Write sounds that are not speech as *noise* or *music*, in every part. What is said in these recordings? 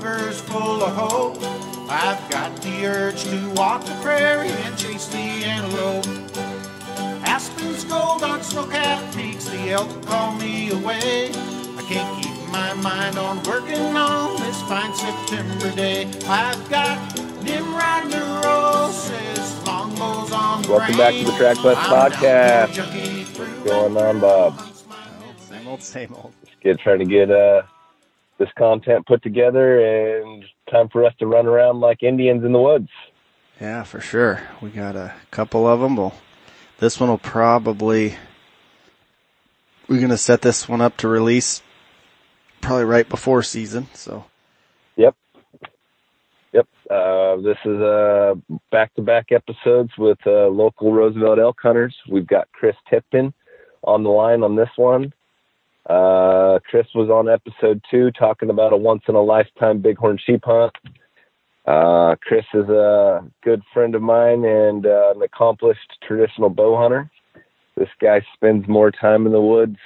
river's full of hope. I've got the urge to walk the prairie and chase the antelope. Aspens gold on snow-capped peaks, the elk call me away. I can't keep my mind on working on this fine September day. I've got Nimrod neurosis, longbows on the Welcome back to the Track Quest podcast. to a junkie through What's going on, Bob? Same old, same old. Get trying to get uh, this content put together, and time for us to run around like Indians in the woods. Yeah, for sure. We got a couple of them. Well, this one will probably. We're going to set this one up to release probably right before season. So, Yep. Yep. Uh, this is uh, back-to-back episodes with uh, local Roosevelt elk hunters. We've got Chris Tipton on the line on this one. Uh, Chris was on episode two talking about a once-in-a-lifetime bighorn sheep hunt. Uh, Chris is a good friend of mine and uh, an accomplished traditional bow hunter. This guy spends more time in the woods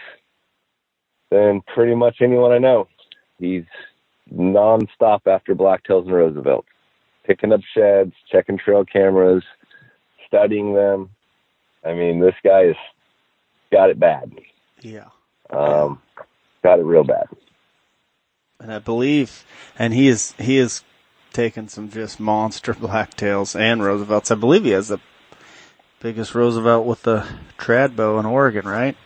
than pretty much anyone I know. He's nonstop after blacktails and Roosevelt, picking up sheds, checking trail cameras, studying them. I mean, this guy has got it bad. yeah. Um, got it real bad. And I believe, and he is, he is taking some just monster *laughs* blacktails and Roosevelts. I believe he has the biggest Roosevelt with the trad bow in Oregon, right?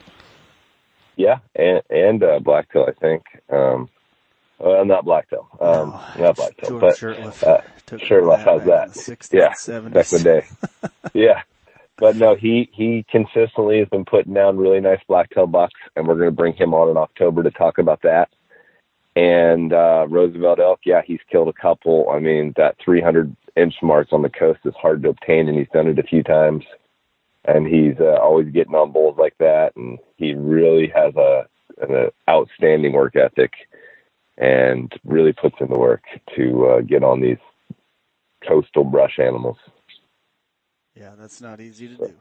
Yeah, and and uh, blacktail, I think. Um, well, not blacktail. Um, No, not blacktail, George but Shirtliff uh, took Shirtliff, how's back that? 60s, yeah, 70s. back in the day. *laughs* yeah, but no, he he consistently has been putting down really nice blacktail bucks, and we're going to bring him on in October to talk about that. And uh, Roosevelt elk, yeah, he's killed a couple. I mean, that 300 inch marks on the coast is hard to obtain, and he's done it a few times. And he's uh, always getting on bulls like that, and he really has a an outstanding work ethic, and really puts in the work to uh, get on these coastal brush animals. Yeah, that's not easy to do.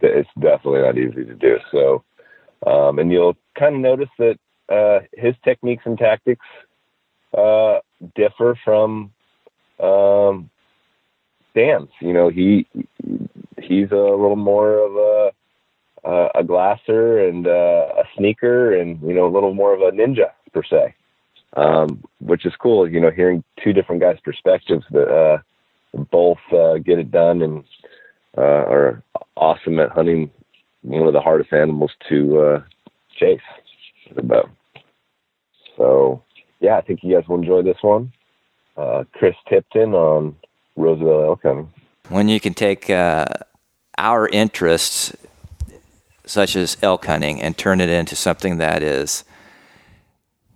it's definitely not easy to do. So, um, and you'll kind of notice that uh, his techniques and tactics uh, differ from um, Dan's. You know, he he's a little more of a uh, a glasser and uh, a sneaker, and you know, a little more of a ninja per se, um, which is cool. You know, hearing two different guys' perspectives that both uh, get it done and uh, are awesome at hunting one of the hardest animals to uh, chase. So, yeah, I think you guys will enjoy this one. Uh, Chris Tipton on Roosevelt elk hunting. when you can take uh, our interests, such as elk hunting, and turn it into something that is.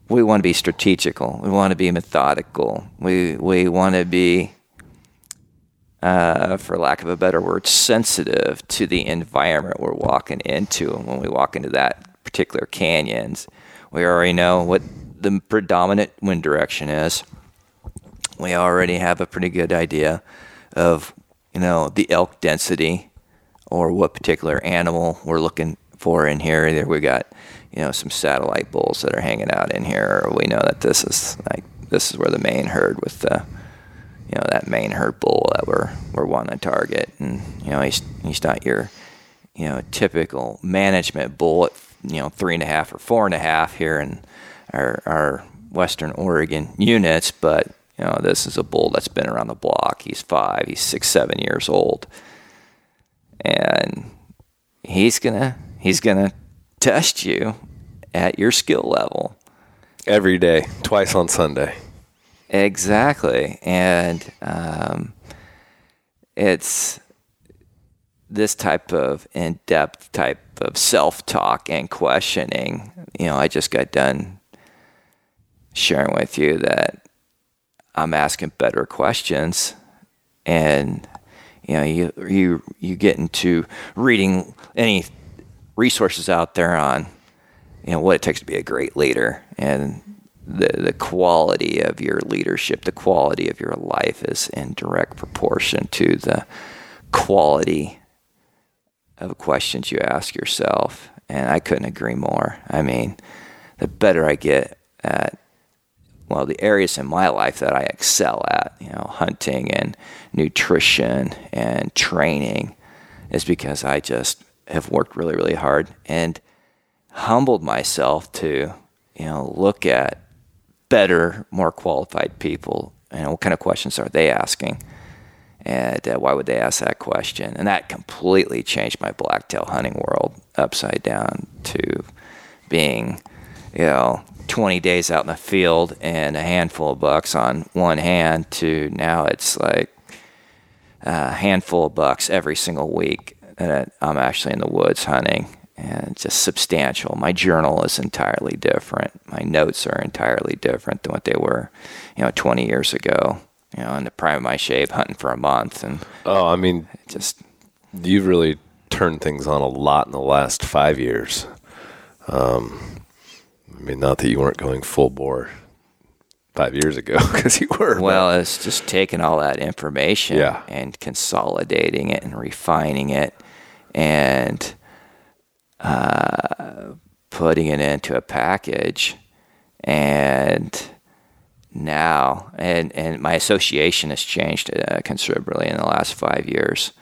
We want to be strategical. We want to be methodical. We we want to be, uh, for lack of a better word, sensitive to the environment we're walking into. And When we walk into that particular canyons, we already know what the predominant wind direction is. We already have a pretty good idea of you know the elk density or what particular animal we're looking for in here. Either we got you know some satellite bulls that are hanging out in here, or we know that this is like this is where the main herd with the you know that main herd bull that we're we're wanting to target, and you know he's he's not your you know typical management bull at you know three and a half or four and a half here in our our Western Oregon units, but you know this is a bull that's been around the block. He's five, he's six, seven years old, and he's gonna he's gonna test you at your skill level. Every day, twice on Sunday. Exactly, and um, it's this type of in-depth type of self-talk and questioning. You know, I just got done sharing with you that I'm asking better questions, and you know, you you you get into reading any resources out there on you know what it takes to be a great leader. And the the quality of your leadership, the quality of your life is in direct proportion to the quality of questions you ask yourself. And I couldn't agree more. I mean, the better I get at well, the areas in my life that I excel at, you know, hunting and nutrition and training, is because I just have worked really, really hard and humbled myself to, you know, look at better, more qualified people? And what kind of questions are they asking? And uh, why would they ask that question? And that completely changed my blacktail hunting world upside down to being, you know, 20 days out in the field and a handful of bucks on one hand to now it's like a handful of bucks every single week that I'm actually in the woods hunting and just substantial. My journal is entirely different. My notes are entirely different than what they were, you know, 20 years ago. You know, in the prime of my shape, hunting for a month, and Oh, I mean, just you've really turned things on a lot in the last five years. Um, I mean, not that you weren't going full bore five years ago, *laughs* because you were. but- Well, it's just taking all that information Yeah. and consolidating it and refining it and uh, putting it into a package. And now, and, and my association has changed uh, considerably in the last five years,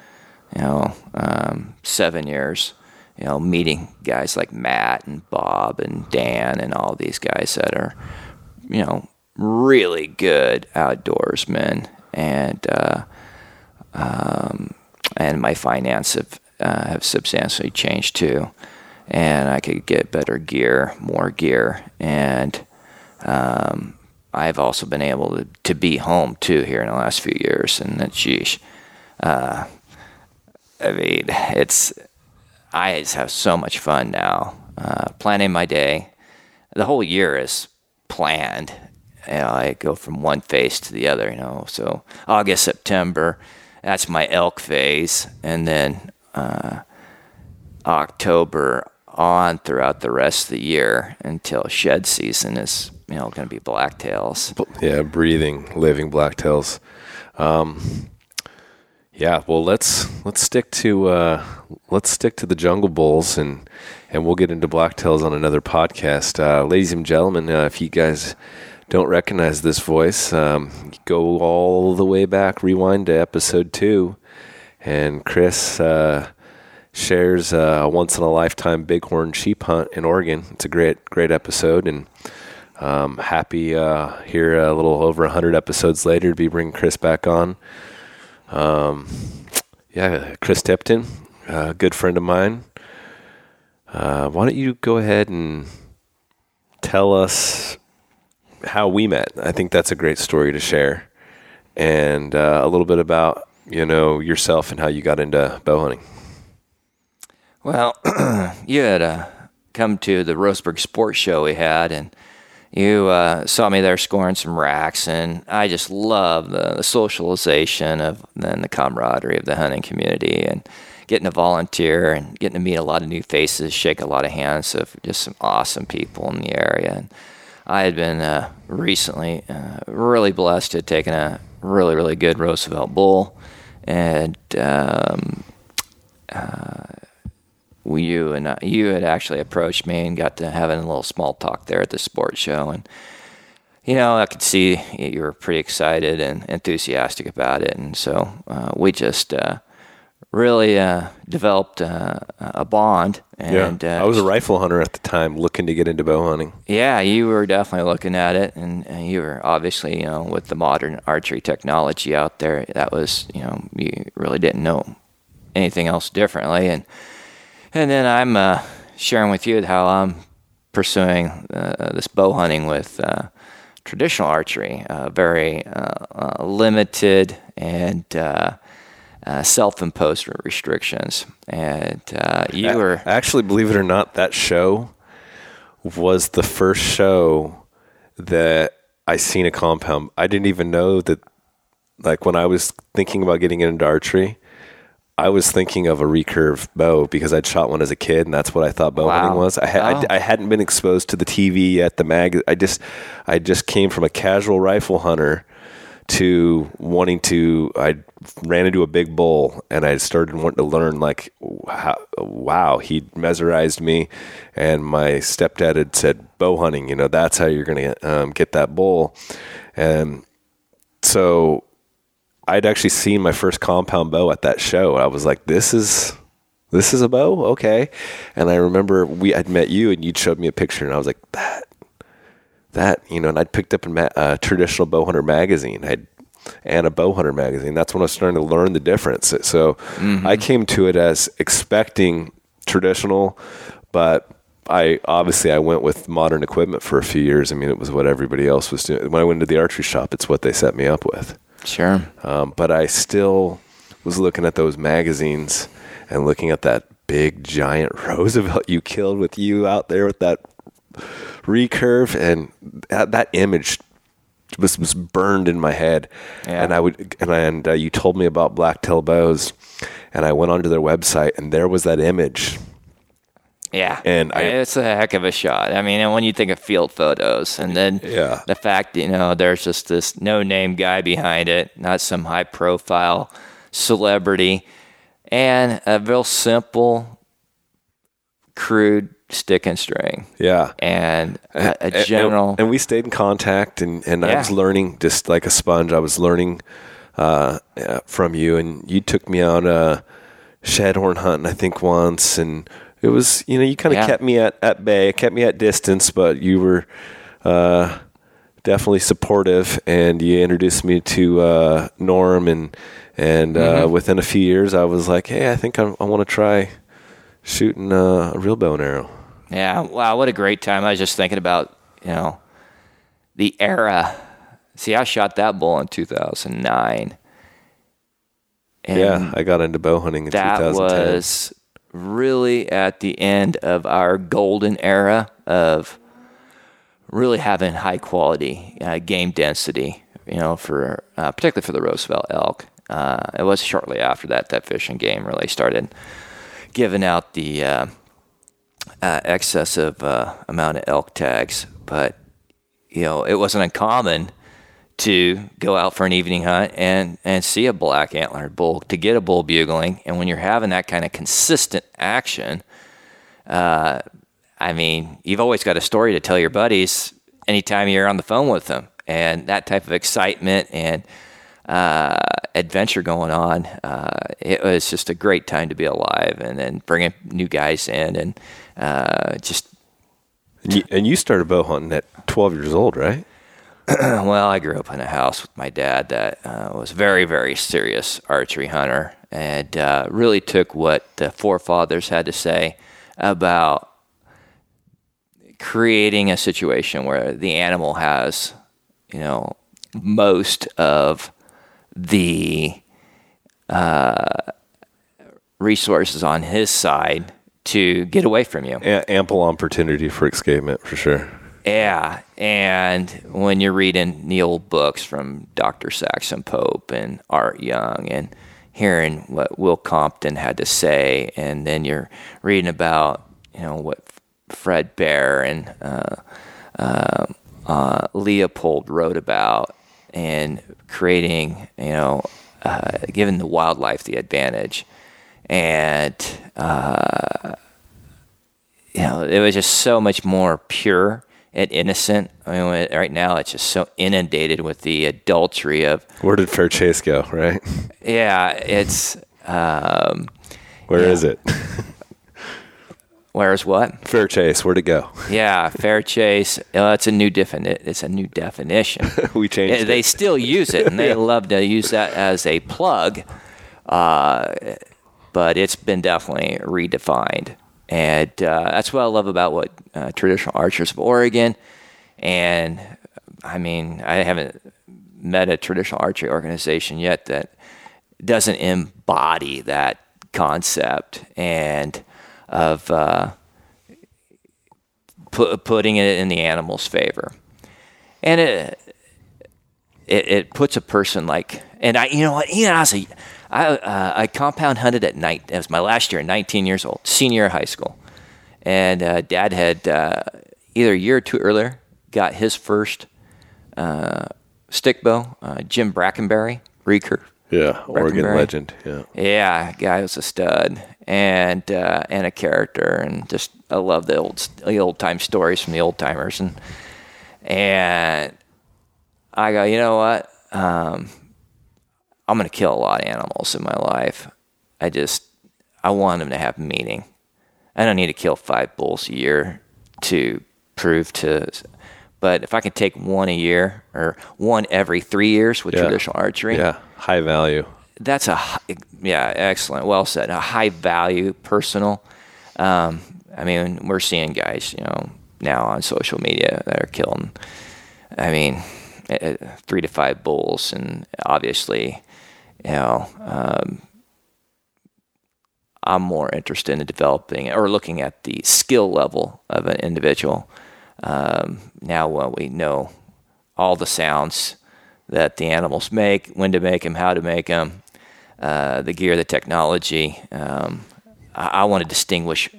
you know, um, seven years. You know, meeting guys like Matt and Bob and Dan and all these guys that are, you know, really good outdoorsmen, and uh, um, and my finance have uh, have substantially changed too, and I could get better gear, more gear, and um, I've also been able to, to be home too here in the last few years, and that's geez, uh, I mean it's I just have so much fun now uh, planning my day. The whole year is planned. You know, I go from one phase to the other. You know, so August, September, that's my elk phase, and then uh, October on throughout the rest of the year until shed season is you know going to be blacktails. yeah, breathing, living blacktails. Um, yeah, well, let's let's stick to uh, let's stick to the jungle bulls and and we'll get into blacktails on another podcast, uh, ladies and gentlemen. Uh, if you guys don't recognize this voice, um, go all the way back, rewind to episode two, and Chris. Uh, shares a once in a lifetime bighorn sheep hunt in Oregon. It's a great, great episode, and um, happy uh, here a little over hundred episodes later to be bringing Chris back on. Um, yeah, Chris Tipton, a good friend of mine. Uh, why don't you go ahead and tell us how we met? I think that's a great story to share, and uh, a little bit about you know yourself and how you got into bow hunting. Well, *clears throat* you had uh, come to the Roseburg Sports Show we had, and you uh, saw me there scoring some racks, and I just love the, the socialization of and the camaraderie of the hunting community, and getting to volunteer and getting to meet a lot of new faces, shake a lot of hands of just some awesome people in the area. And I had been uh, recently uh, really blessed to have taken a really, really good Roosevelt bull, and um, we, you and I, you had actually approached me and got to having a little small talk there at the sports show, and you know I could see you were pretty excited and enthusiastic about it, and so uh, we just uh, really uh, developed uh, a bond. And yeah, uh, I was a rifle hunter at the time, looking to get into bow hunting. yeah, you were definitely looking at it, and, and you were obviously, you know, with the modern archery technology out there, that was, you know, you really didn't know anything else differently, and and then I'm uh, sharing with you how I'm pursuing uh, this bow hunting with uh, traditional archery, uh, very uh, uh, limited and uh, self-imposed restrictions, and uh, you were. Actually, believe it or not, that show was the first show that I seen a compound. I didn't even know that. Like when I was thinking about getting into archery, I was thinking of a recurve bow because I'd shot one as a kid, and that's what I thought bow Wow. hunting was. I, had, Oh. I, I hadn't been exposed to the TV yet, the mag. I just, I just came from a casual rifle hunter to wanting to. I ran into a big bull, and I started wanting to learn like wow, wow, he mesmerized me. And my stepdad had said, bow hunting, you know, that's how you're going to um, get that bull. And so I'd actually seen my first compound bow at that show. I was like, this is this is a bow, okay. And I remember we I'd met you and you'd showed me a picture, and I was like, that that you know. And I'd picked up a ma- uh, traditional bow hunter magazine. I'd and a bow hunter magazine. That's when I was starting to learn the difference. So I came to it as expecting traditional, but I obviously I went with modern equipment for a few years. I mean, it was what everybody else was doing. When I went to the archery shop, it's what they set me up with. Sure. Um, but I still was looking at those magazines and looking at that big giant *laughs* Roosevelt you killed with you out there with that recurve, and that, that image was, was burned in my head. Yeah. And I would, and, and uh, you told me about blacktail bows, and I went onto their website, and there was that image. Yeah, And I- it's a heck of a shot. I mean, and when you think of field photos, and then Yeah. the fact you know there's just this no-name guy behind it, not some high-profile celebrity, and a real simple, crude stick and string, Yeah. and a, a And- and- general. And, we stayed in contact, and, and I was learning just like a sponge. I was learning uh, uh, from you, and you took me out uh, shed horn hunting, I think, once, and it was you know you kind of Yeah. kept me at at bay, kept me at distance, but you were uh, definitely supportive, and you introduced me to uh, Norm, and and uh, within a few years, I was like, hey, I think I'm, I want to try shooting uh, a real bow and arrow. Yeah, wow, what a great time. I was just thinking about, you know, the era. See, I shot that bull in 2009. And yeah, I got into bow hunting in that 2010. was really at the end of our golden era of really having high quality uh, game density, you know, for uh, particularly for the Roosevelt elk. Uh, it was shortly after that that fish and game really started giving out the uh, uh, excessive uh, amount of elk tags, but you know, it wasn't uncommon to go out for an evening hunt and, and see a black antlered bull, to get a bull bugling. And when you're having that kind of consistent action, uh, I mean, you've always got a story to tell your buddies anytime you're on the phone with them. And that type of excitement and uh, adventure going on, uh, it was just a great time to be alive. And then bringing new guys in and uh, just And you, and you started bow hunting at 12 years old, right? *clears throat* well, I grew up in a house with my dad that uh, was a very, very serious archery hunter and uh, really took what the forefathers had to say about creating a situation where the animal has, you know, most of the uh, resources on his side to get away from you. A- ample opportunity for escapement, for sure. Yeah, and when you're reading the old books from Dr. Saxon Pope and Art Young and hearing what Will Compton had to say, and then you're reading about you know what Fred Bear and uh, uh, uh, Leopold wrote about, and creating you know uh, giving the wildlife the advantage, and uh, you know, it was just so much more pure and innocent. I mean, right now it's just so inundated with the adultery of, Where did Fair Chase go, right? yeah, it's, um, Where Yeah. is it? *laughs* where's what? Fair Chase, where'd it go? Yeah, fair chase. *laughs* Uh, it's a new defini- It's a new definition. *laughs* we changed Yeah, they it. still use it, and they *laughs* love to use that as a plug. Uh, but it's been definitely redefined, and uh, that's what I love about what uh, traditional archers of Oregon. And I mean, I haven't met a traditional archery organization yet that doesn't embody that concept and of uh, pu- putting it in the animal's favor. And it, it it puts a person like, and I, you know what, even as a, I, uh, I compound hunted at night. It was my last year, 19 years old, senior year of high school, and uh, Dad had uh, either a year or two earlier got his first uh, stick bow, uh, Jim Brackenbury recurve. Yeah, Oregon legend. Yeah. Yeah, guy was a stud and uh, and a character, and just I love the old the old time stories from the old timers, and and I go, you know what? Um, I'm gonna kill a lot of animals in my life. I just I want them to have meaning. I don't need to kill five bulls a year to prove to. But if I can take one a year or one every three years with Yeah. traditional archery, Yeah. High value. That's a yeah excellent well said a high value personal um, i mean we're seeing guys you know now on social media that are killing i mean eh, eh, three to five bulls and obviously you know um, i'm more interested in developing or looking at the skill level of an individual. Um, now when we know all the sounds that the animals make, when to make them, how to make them, uh, the gear, the technology. Um, I, I want to distinguish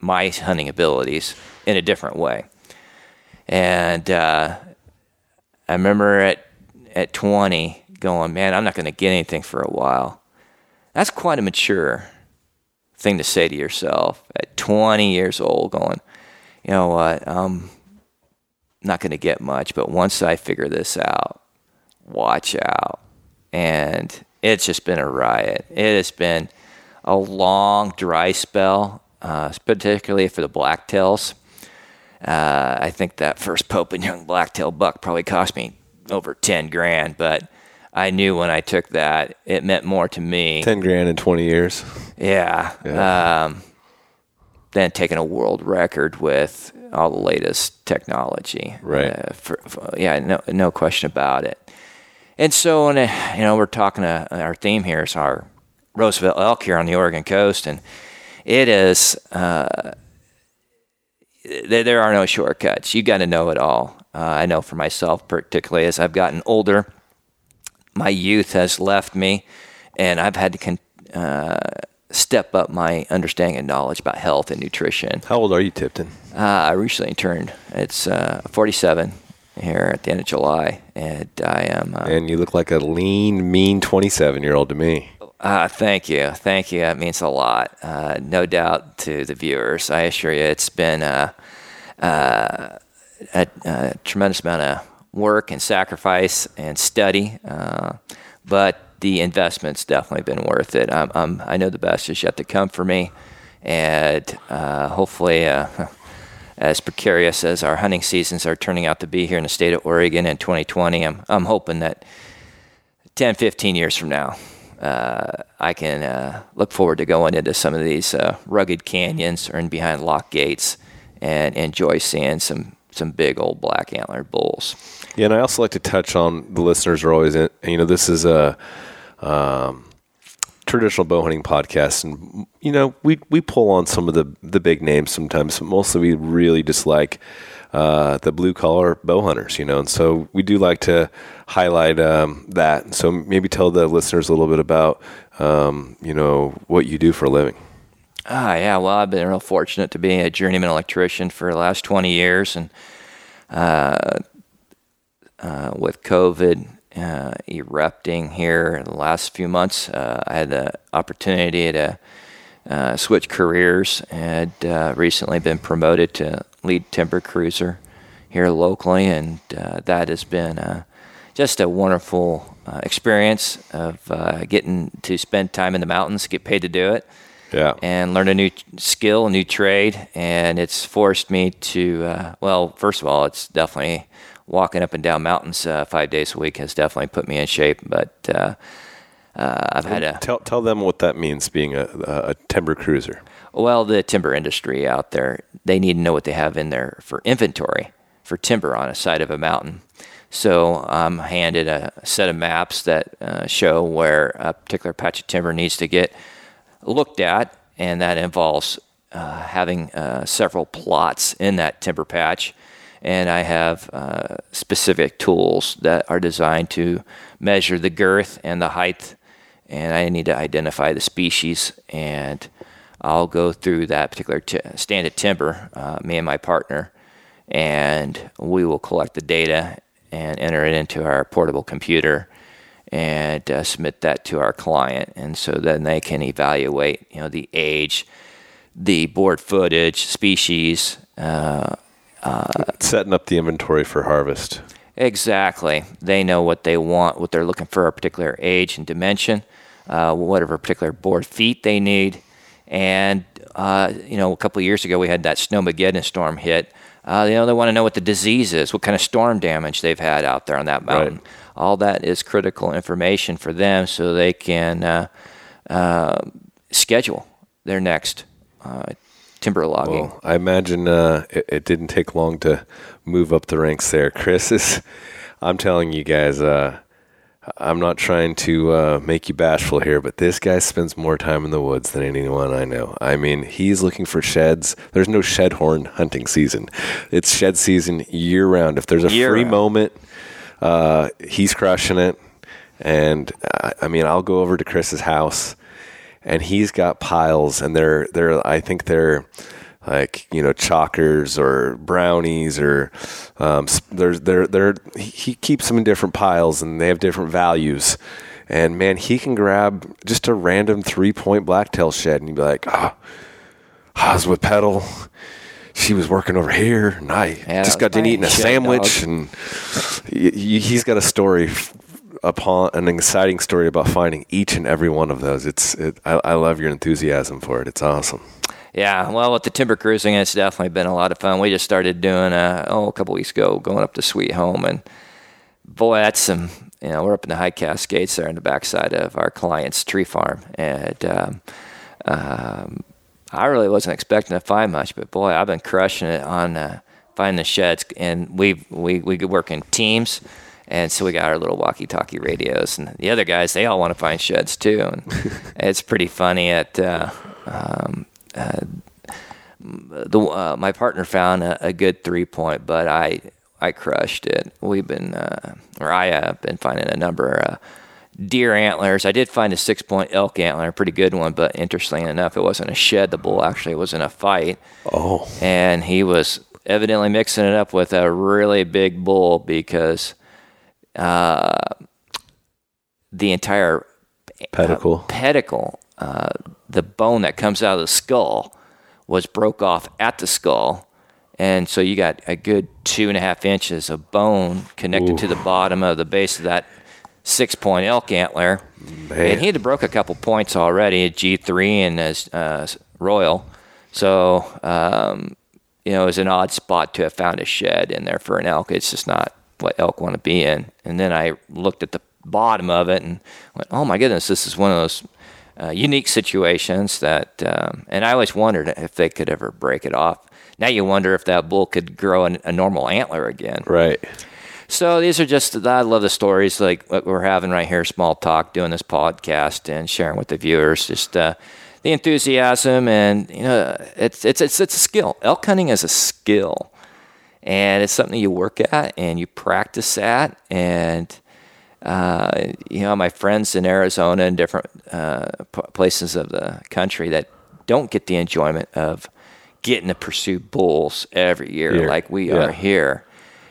my hunting abilities in a different way. And uh, I remember at at 20 going, man, I'm not going to get anything for a while. That's quite a mature thing to say to yourself at 20 years old, going, you know what, I'm not going to get much, but once I figure this out, watch out. And it's just been a riot. It has been a long dry spell, uh, particularly for the blacktails. Uh, I think that first Pope and Young blacktail buck probably cost me over 10 grand, but I knew when I took that, it meant more to me. 10 grand in 20 years. Yeah. Um, than taking a world record with all the latest technology. Right. Uh, for, for- yeah, no, no question about it. And so, when, uh, you know, we're talking to our theme here is our Roosevelt elk here on the Oregon coast, and it is uh, there, there are no shortcuts. You got to know it all. Uh, I know for myself, particularly as I've gotten older, my youth has left me, and I've had to con- uh, step up my understanding and knowledge about health and nutrition. How old are you, Tipton? Uh, I recently turned. It's uh, 47 here at the end of July, and I am. Uh, And you look like a lean, mean 27 year old to me. uh, thank you, thank you. That means a lot, uh, no doubt to the viewers. I assure you, it's been uh, uh, a, a tremendous amount of work and sacrifice and study, uh, but the investment's definitely been worth it. I'm, I'm, I know the best is yet to come for me, and uh, hopefully. As precarious as our hunting seasons are turning out to be here in the state of Oregon in 2020, I'm, I'm hoping that 10, 15 years from now, uh, I can uh, look forward to going into some of these uh, rugged canyons or in behind lock gates and enjoy seeing some, some big old black antlered bulls. Yeah, and I also like to touch on the listeners are always in. You know, this is a um, traditional bow hunting podcast, and you know, we we pull on some of the the big names sometimes, but mostly we really dislike uh, the blue collar bow hunters. You know, and so we do like to highlight um, that. So maybe tell the listeners a little bit about um, you know what you do for a living. Ah, yeah. Well, I've been real fortunate to be a journeyman electrician for the last 20 years, and uh, uh, with COVID uh, erupting here in the last few months, uh, I had the opportunity to uh, switch careers and uh, recently been promoted to lead timber cruiser here locally, and uh, that has been uh, just a wonderful uh, experience of uh, getting to spend time in the mountains, get paid to do it Yeah, and learn a new skill, a new trade, and it's forced me to. Uh, well, first of all, it's definitely walking up and down mountains uh, five days a week has definitely put me in shape. But uh, uh, I've had a tell tell them what that means being a, a, timber cruiser. well, the timber industry out there, they need to know what they have in there for inventory for timber on a side of a mountain. So I'm handed a set of maps that uh, show where a particular patch of timber needs to get looked at, and that involves uh, having uh, several plots in that timber patch. And I have uh, specific tools that are designed to measure the girth and the height, and I need to identify the species. And I'll go through that particular t- stand of timber, uh, me and my partner, and we will collect the data and enter it into our portable computer and uh, submit that to our client, and so then they can evaluate, you know, the age, the board footage, species. Uh, Setting up the inventory for harvest. Exactly. They know what they want, what they're looking for, a particular age and dimension, uh, whatever particular board feet they need. And, uh, you know, a couple of years ago, we had that Snowmageddon storm hit. Uh, you know, they want to know what the disease is, what kind of storm damage they've had out there on that mountain. Right. All that is critical information for them so they can uh, uh, schedule their next uh, timber logging. Well, I imagine uh, it, it didn't take long to move up the ranks there. *laughs* Chris is, I'm telling you guys, uh, I'm not trying to uh, make you bashful here, but this guy spends more time in the woods than anyone I know. I mean, he's looking for sheds. There's no shed horn hunting season. It's shed season year round. If there's a Year free round. moment, uh, he's crushing it. And I, I mean, I'll go over to Chris's house and he's got piles and they're they're I think they're like you know chalkers or brownies or um, there's they're they're he he keeps them in different piles and they have different values. And man he can grab just a random three point blacktail shed and you'd be like ah I was with pedal she was working over here and I Yeah, just got done eating a sandwich dog. and y- he's got a story upon an exciting story about finding each and every one of those. It's it, I, I love your enthusiasm for it. It's awesome. Yeah, well, with the timber cruising, it's definitely been a lot of fun. We just started doing uh, oh a couple weeks ago, going up to Sweet Home, and boy, that's some. You know, we're up in the high Cascades there in the backside of our client's tree farm, and um, um, I really wasn't expecting to find much, but boy, I've been crushing it on uh, finding the sheds, and we we we could work in teams. And so we got our little walkie-talkie radios, and the other guys they all want to find sheds too, and *laughs* it's pretty funny. At uh, um, the uh, my partner found a, a good three point, but I I crushed it. We've been uh, or I have been finding a number of deer antlers. I did find a six point elk antler, a pretty good one, but interestingly enough, it wasn't a shed. The bull actually was in a fight, Oh, and he was evidently mixing it up with a really big bull because uh, the entire pedicle. pedicle, uh, the bone that comes out of the skull, was broke off at the skull. And so you got a good two and a half inches of bone connected to the bottom of the base of that six point elk antler. And he had broke a couple points already at G3 and as uh, Royal. So, um, you know, it was an odd spot to have found a shed in there for an elk. It's just not what elk want to be in. And then I looked at the bottom of it and went, oh my goodness, this is one of those uh, unique situations that, um, and I always wondered if they could ever break it off. Now you wonder if that bull could grow an, a normal antler again. Right. So these are just, I love the stories like what we're having right here, small talk, doing this podcast and sharing with the viewers, just uh, the enthusiasm and, you know, it's, it's, it's, it's a skill. Elk hunting is a skill and it's something you work at and you practice at. And, uh, you know, my friends in Arizona and different uh, p- places of the country that don't get the enjoyment of getting to pursue bulls every year Here, like we yeah. are here.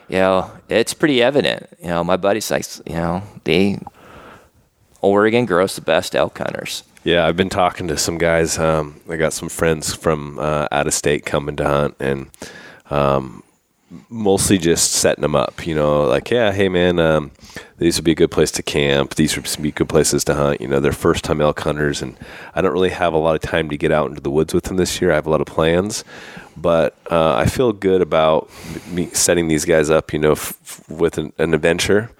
You know, it's pretty evident. You know, my buddies like, you know, they Oregon grows the best elk hunters. Yeah, I've been talking to some guys. Um, I got some friends from uh, out of state coming to hunt, and um, mostly just setting them up. You know, like, yeah, hey man, um, these would be a good place to camp. These would be good places to hunt. You know, they're first time elk hunters, and I don't really have a lot of time to get out into the woods with them this year. I have a lot of plans, but uh, I feel good about me setting these guys up. You know, f- f- with an, an adventure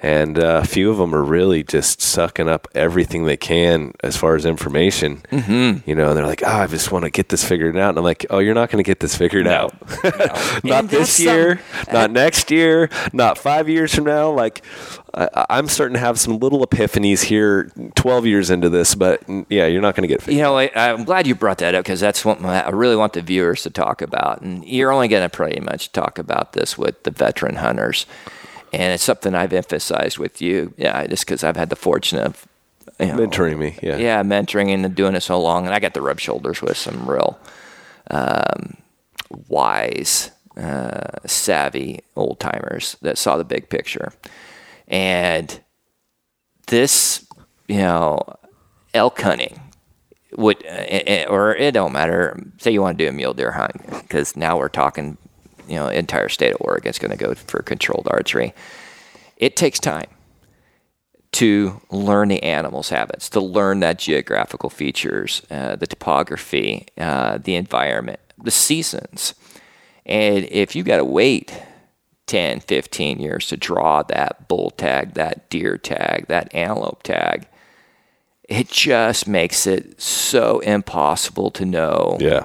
and uh, a few of them are really just sucking up everything they can as far as information. Mm-hmm. You know, and they're like, "Oh, I just want to get this figured out." And I'm like, "Oh, you're not going to get this figured out. *laughs* not this year, some- not *laughs* next year, not five years from now." Like, I, I'm starting to have some little epiphanies here, 12 years into this, but yeah, you're not going to get figured. You know, I, I'm glad you brought that up because that's what my, I really want the viewers to talk about. And you're only going to pretty much talk about this with the veteran hunters. And it's something I've emphasized with you, yeah, just because I've had the fortune of you know, Mentoring me, yeah. yeah, mentoring and doing it so long, and I got to rub shoulders with some real um, wise, uh, savvy old timers that saw the big picture. And this, you know, elk hunting would, uh, or it don't matter. Say you want to do a mule deer hunt, because now we're talking, you know, entire state of Oregon is going to go for controlled archery. It takes time to learn the animal's habits, to learn that geographical features, uh, the topography, uh, the environment, the seasons. And if you got to wait 10, 15 years to draw that bull tag, that deer tag, that antelope tag, it just makes it so impossible to know. Yeah.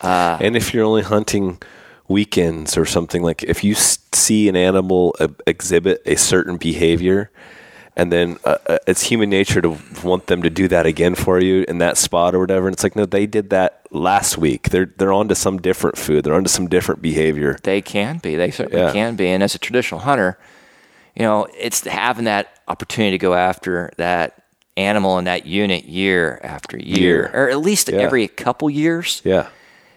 Uh, and if you're only hunting weekends or something like if you see an animal exhibit a certain behavior and then uh, uh, it's human nature to want them to do that again for you in that spot or whatever. And it's like, no, they did that last week. They're they're on to some different food. They're on to some different behavior. They can be. They certainly yeah. can be. And as a traditional hunter, you know, it's having that opportunity to go after that animal in that unit year after year, year. or at least yeah. every couple years. Yeah.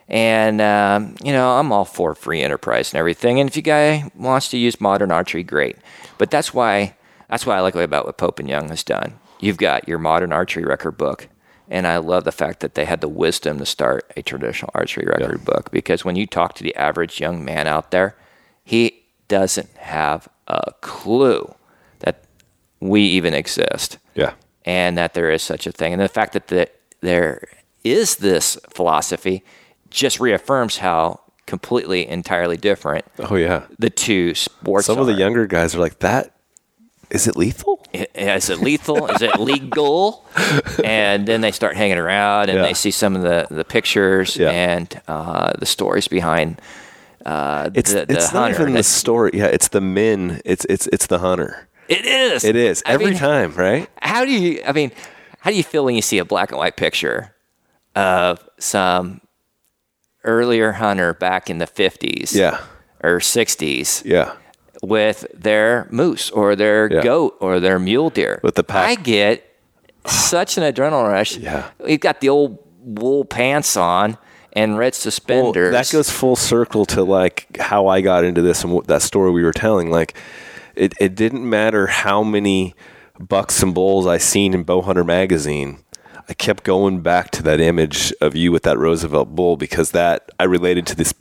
And um, you know, I'm all for free enterprise and everything. And if you guy wants to use modern archery, great. But that's why that's why I like about what Pope and Young has done. You've got your modern archery record book, and I love the fact that they had the wisdom to start a traditional archery record yeah. book because when you talk to the average young man out there, he doesn't have a clue that we even exist. Yeah. And that there is such a thing. And the fact that the, there is this philosophy just reaffirms how completely entirely different oh yeah the two sports some are. of the younger guys are like that is it lethal? Is it lethal? is it legal? *laughs* And then they start hanging around and yeah. they see some of the, the pictures yeah. and uh, the stories behind uh, it's, the, the it's hunter. not even the story. Yeah, it's the men. It's it's it's the hunter. It is. It is every mean, time, right? How do you? I mean, how do you feel when you see a black and white picture of some earlier hunter back in the fifties? Yeah. Or sixties. Yeah with their moose or their yeah. goat or their mule deer. With the pack. I get such an adrenaline rush. *sighs* Yeah. You've got the old wool pants on and red suspenders. Well, that goes full circle to like how I got into this and what, that story we were telling. Like, it, it didn't matter how many bucks and bulls I seen in Bowhunter magazine. I kept going back to that image of you with that Roosevelt bull because that I related to this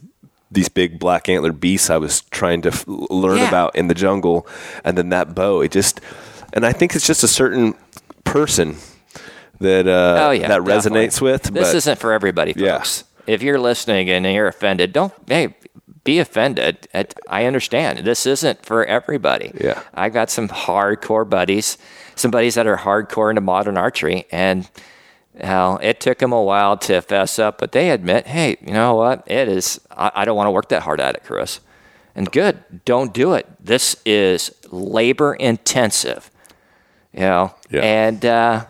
these big black antler beasts I was trying to f- learn yeah. about in the jungle, and then that bow. It just, and I think it's just a certain person that uh, oh, yeah, that definitely. resonates with. This but, isn't for everybody, folks. Yeah. If you're listening and you're offended, don't hey be offended. I understand this isn't for everybody. Yeah, I got some hardcore buddies, some buddies that are hardcore into modern archery, and now, it took them a while to fess up, but they admit, hey, you know what? It is, I, I don't want to work that hard at it, Chris. And good, don't do it. This is labor intensive, you know? Yeah. And, uh,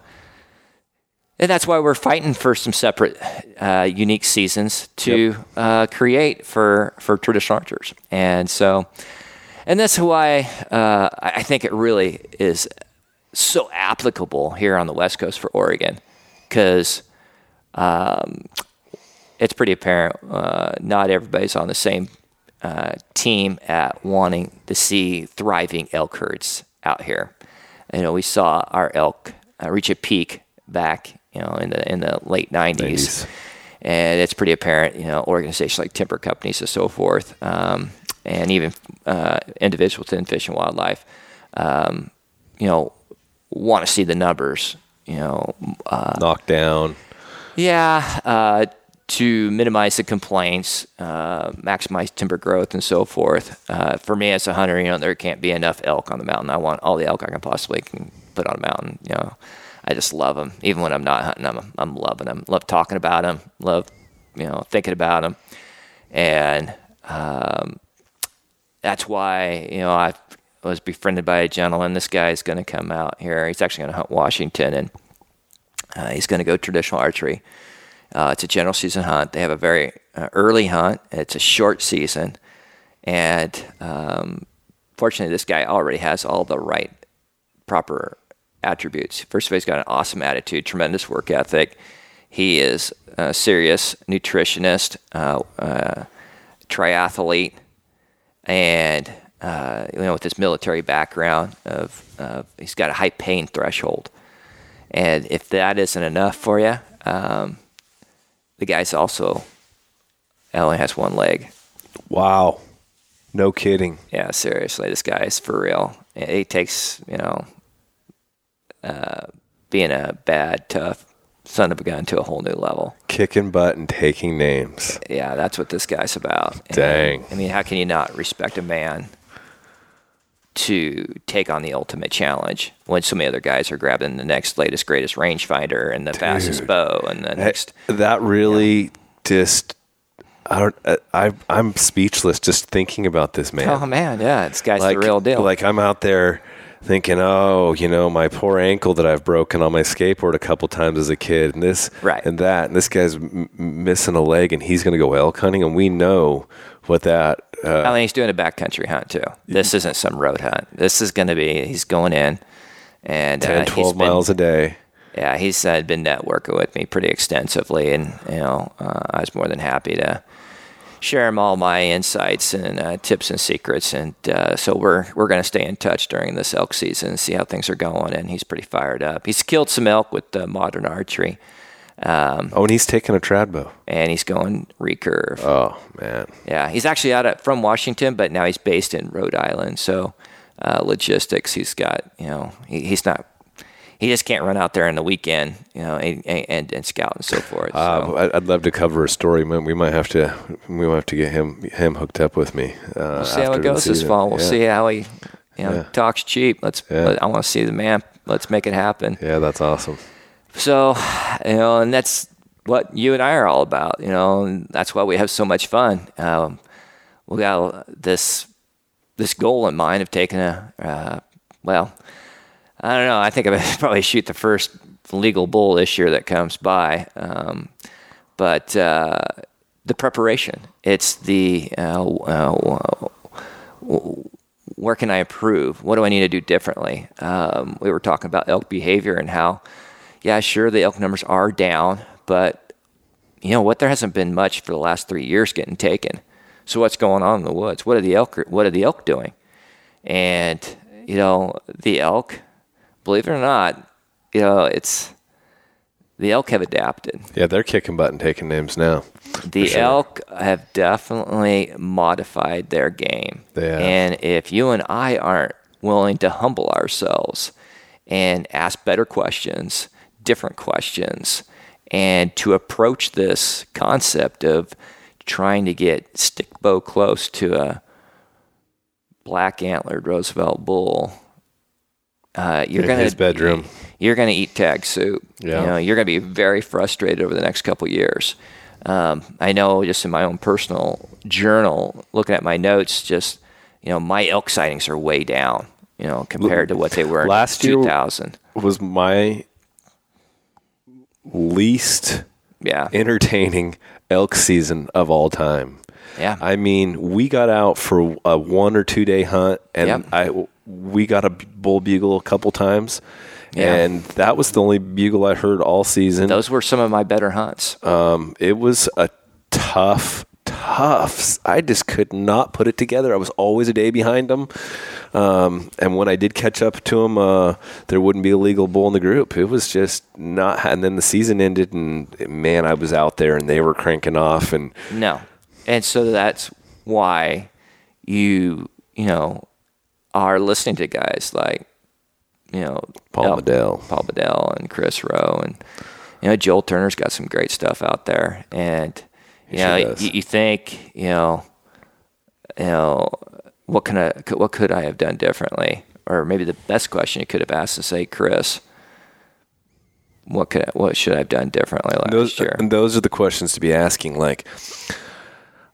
and that's why we're fighting for some separate, uh, unique seasons to yep. uh, create for, for traditional archers. And so, and that's why uh, I think it really is so applicable here on the West Coast for Oregon because um, it's pretty apparent uh, not everybody's on the same uh, team at wanting to see thriving elk herds out here. You know, we saw our elk uh, reach a peak back, you know, in the in the late '90s, 90s. and it's pretty apparent. You know, organizations like timber companies and so forth, um, and even uh, individuals in fish and wildlife, um, you know, want to see the numbers you know, uh, knock down. Yeah, uh, to minimize the complaints, uh, maximize timber growth, and so forth. Uh, for me as a hunter, you know, there can't be enough elk on the mountain. I want all the elk I can possibly can put on a mountain. You know, I just love them. Even when I'm not hunting, I'm I'm loving them. Love talking about them. Love you know thinking about them, and um, that's why you know I was befriended by a gentleman. This guy is going to come out here. He's actually going to hunt Washington, and uh, he's going to go traditional archery. Uh, it's a general season hunt. They have a very uh, early hunt. It's a short season, and um, fortunately, this guy already has all the right, proper attributes. First of all, he's got an awesome attitude, tremendous work ethic. He is a serious nutritionist, uh, uh, triathlete, and uh, you know, with his military background, of, of he's got a high pain threshold, and if that isn't enough for you, um, the guy's also only has one leg. Wow. No kidding. Yeah, seriously, this guy is for real. He takes, you know, uh, being a bad, tough son of a gun to a whole new level. Kicking butt and taking names. Yeah, that's what this guy's about. And, Dang. I mean, how can you not respect a man to take on the ultimate challenge when so many other guys are grabbing the next latest, greatest rangefinder and the fastest bow and the next? That really just. I don't. uh, I I'm speechless just thinking about this man. Oh man, yeah, this guy's like the real deal. Like I'm out there thinking, oh, you know, my poor ankle that I've broken on my skateboard a couple times as a kid, and this Right. and that, and this guy's m- missing a leg, and he's going to go elk hunting, and we know what that. Uh, I mean, he's doing a backcountry hunt too. This isn't some road hunt. This is going to be. He's going in, and 10, uh, he's 12 been- miles a day. yeah, he's uh, been networking with me pretty extensively, and you know, uh, I was more than happy to share him all my insights and uh, tips and secrets. And uh, so we're we're going to stay in touch during this elk season and see how things are going. And he's pretty fired up. He's killed some elk with uh, modern archery, Oh, and he's taking a trad bow. and he's going recurve. Oh man, Yeah, he's actually out at, from Washington, but now he's based in Rhode Island. So uh, logistics, he's got you know he, he's not. He just can't run out there on the weekend, you know, and, and, and scout and so forth. So. uh, I'd love to cover a story. Man, we might have to. We might have to get him him hooked up with me. Uh, We'll see how it goes this fall. We'll Yeah. see how he, you know, Yeah. talks cheap. Let's. Yeah. Let, I want to see the man. Let's make it happen. Yeah, that's awesome. So, you know, and that's what you and I are all about. You know, and that's why we have so much fun. Um, we got this this goal in mind of taking a. Uh, well, I don't know. I think I would *laughs* probably shoot the first legal bull this year that comes by. Um, but uh, the preparation, it's the uh, uh, where can I improve? What do I need to do differently? Um, we were talking about elk behavior and how, yeah, sure, the elk numbers are down, but you know what? There hasn't been much for the last three years getting taken. So what's going on in the woods? What are the elk? What are the elk doing? And you know, the elk, believe it or not, you know, it's the elk have adapted. Yeah, they're kicking butt and taking names now. The sure. elk have definitely modified their game. And if you and I aren't willing to humble ourselves and ask better questions, different questions, and to approach this concept of trying to get stick bow close to a black antlered Roosevelt bull, uh, you're In gonna his bedroom. You're gonna eat tag soup. Yeah. You know, you're gonna be very frustrated over the next couple years. Um, I know just in my own personal journal, looking at my notes, just you know, my elk sightings are way down. You know, compared to what they were Last in year- 2000. Was my least Yeah, entertaining elk season of all time. yeah. I mean, we got out for a one or two day hunt, and Yep. I we got a bull bugle a couple times, Yeah. and that was the only bugle I heard all season. Those were some of my better hunts. Um, it was a tough, tough. I just could not put it together. I was always a day behind them. Um, and when I did catch up to them, uh, there wouldn't be a legal bull in the group. It was just not. And then the season ended, and man, I was out there, and they were cranking off, and No. And so that's why you, you know, are listening to guys like, you know, Paul El- Medel. Paul Medel and Chris Rowe and, you know, Joel Turner's got some great stuff out there. And, you know, you think, you know, you know, what can I, what could I have done differently? Or maybe the best question you could have asked is, say, Chris, what could I, what should I have done differently last those, year? and those are the questions to be asking. Like,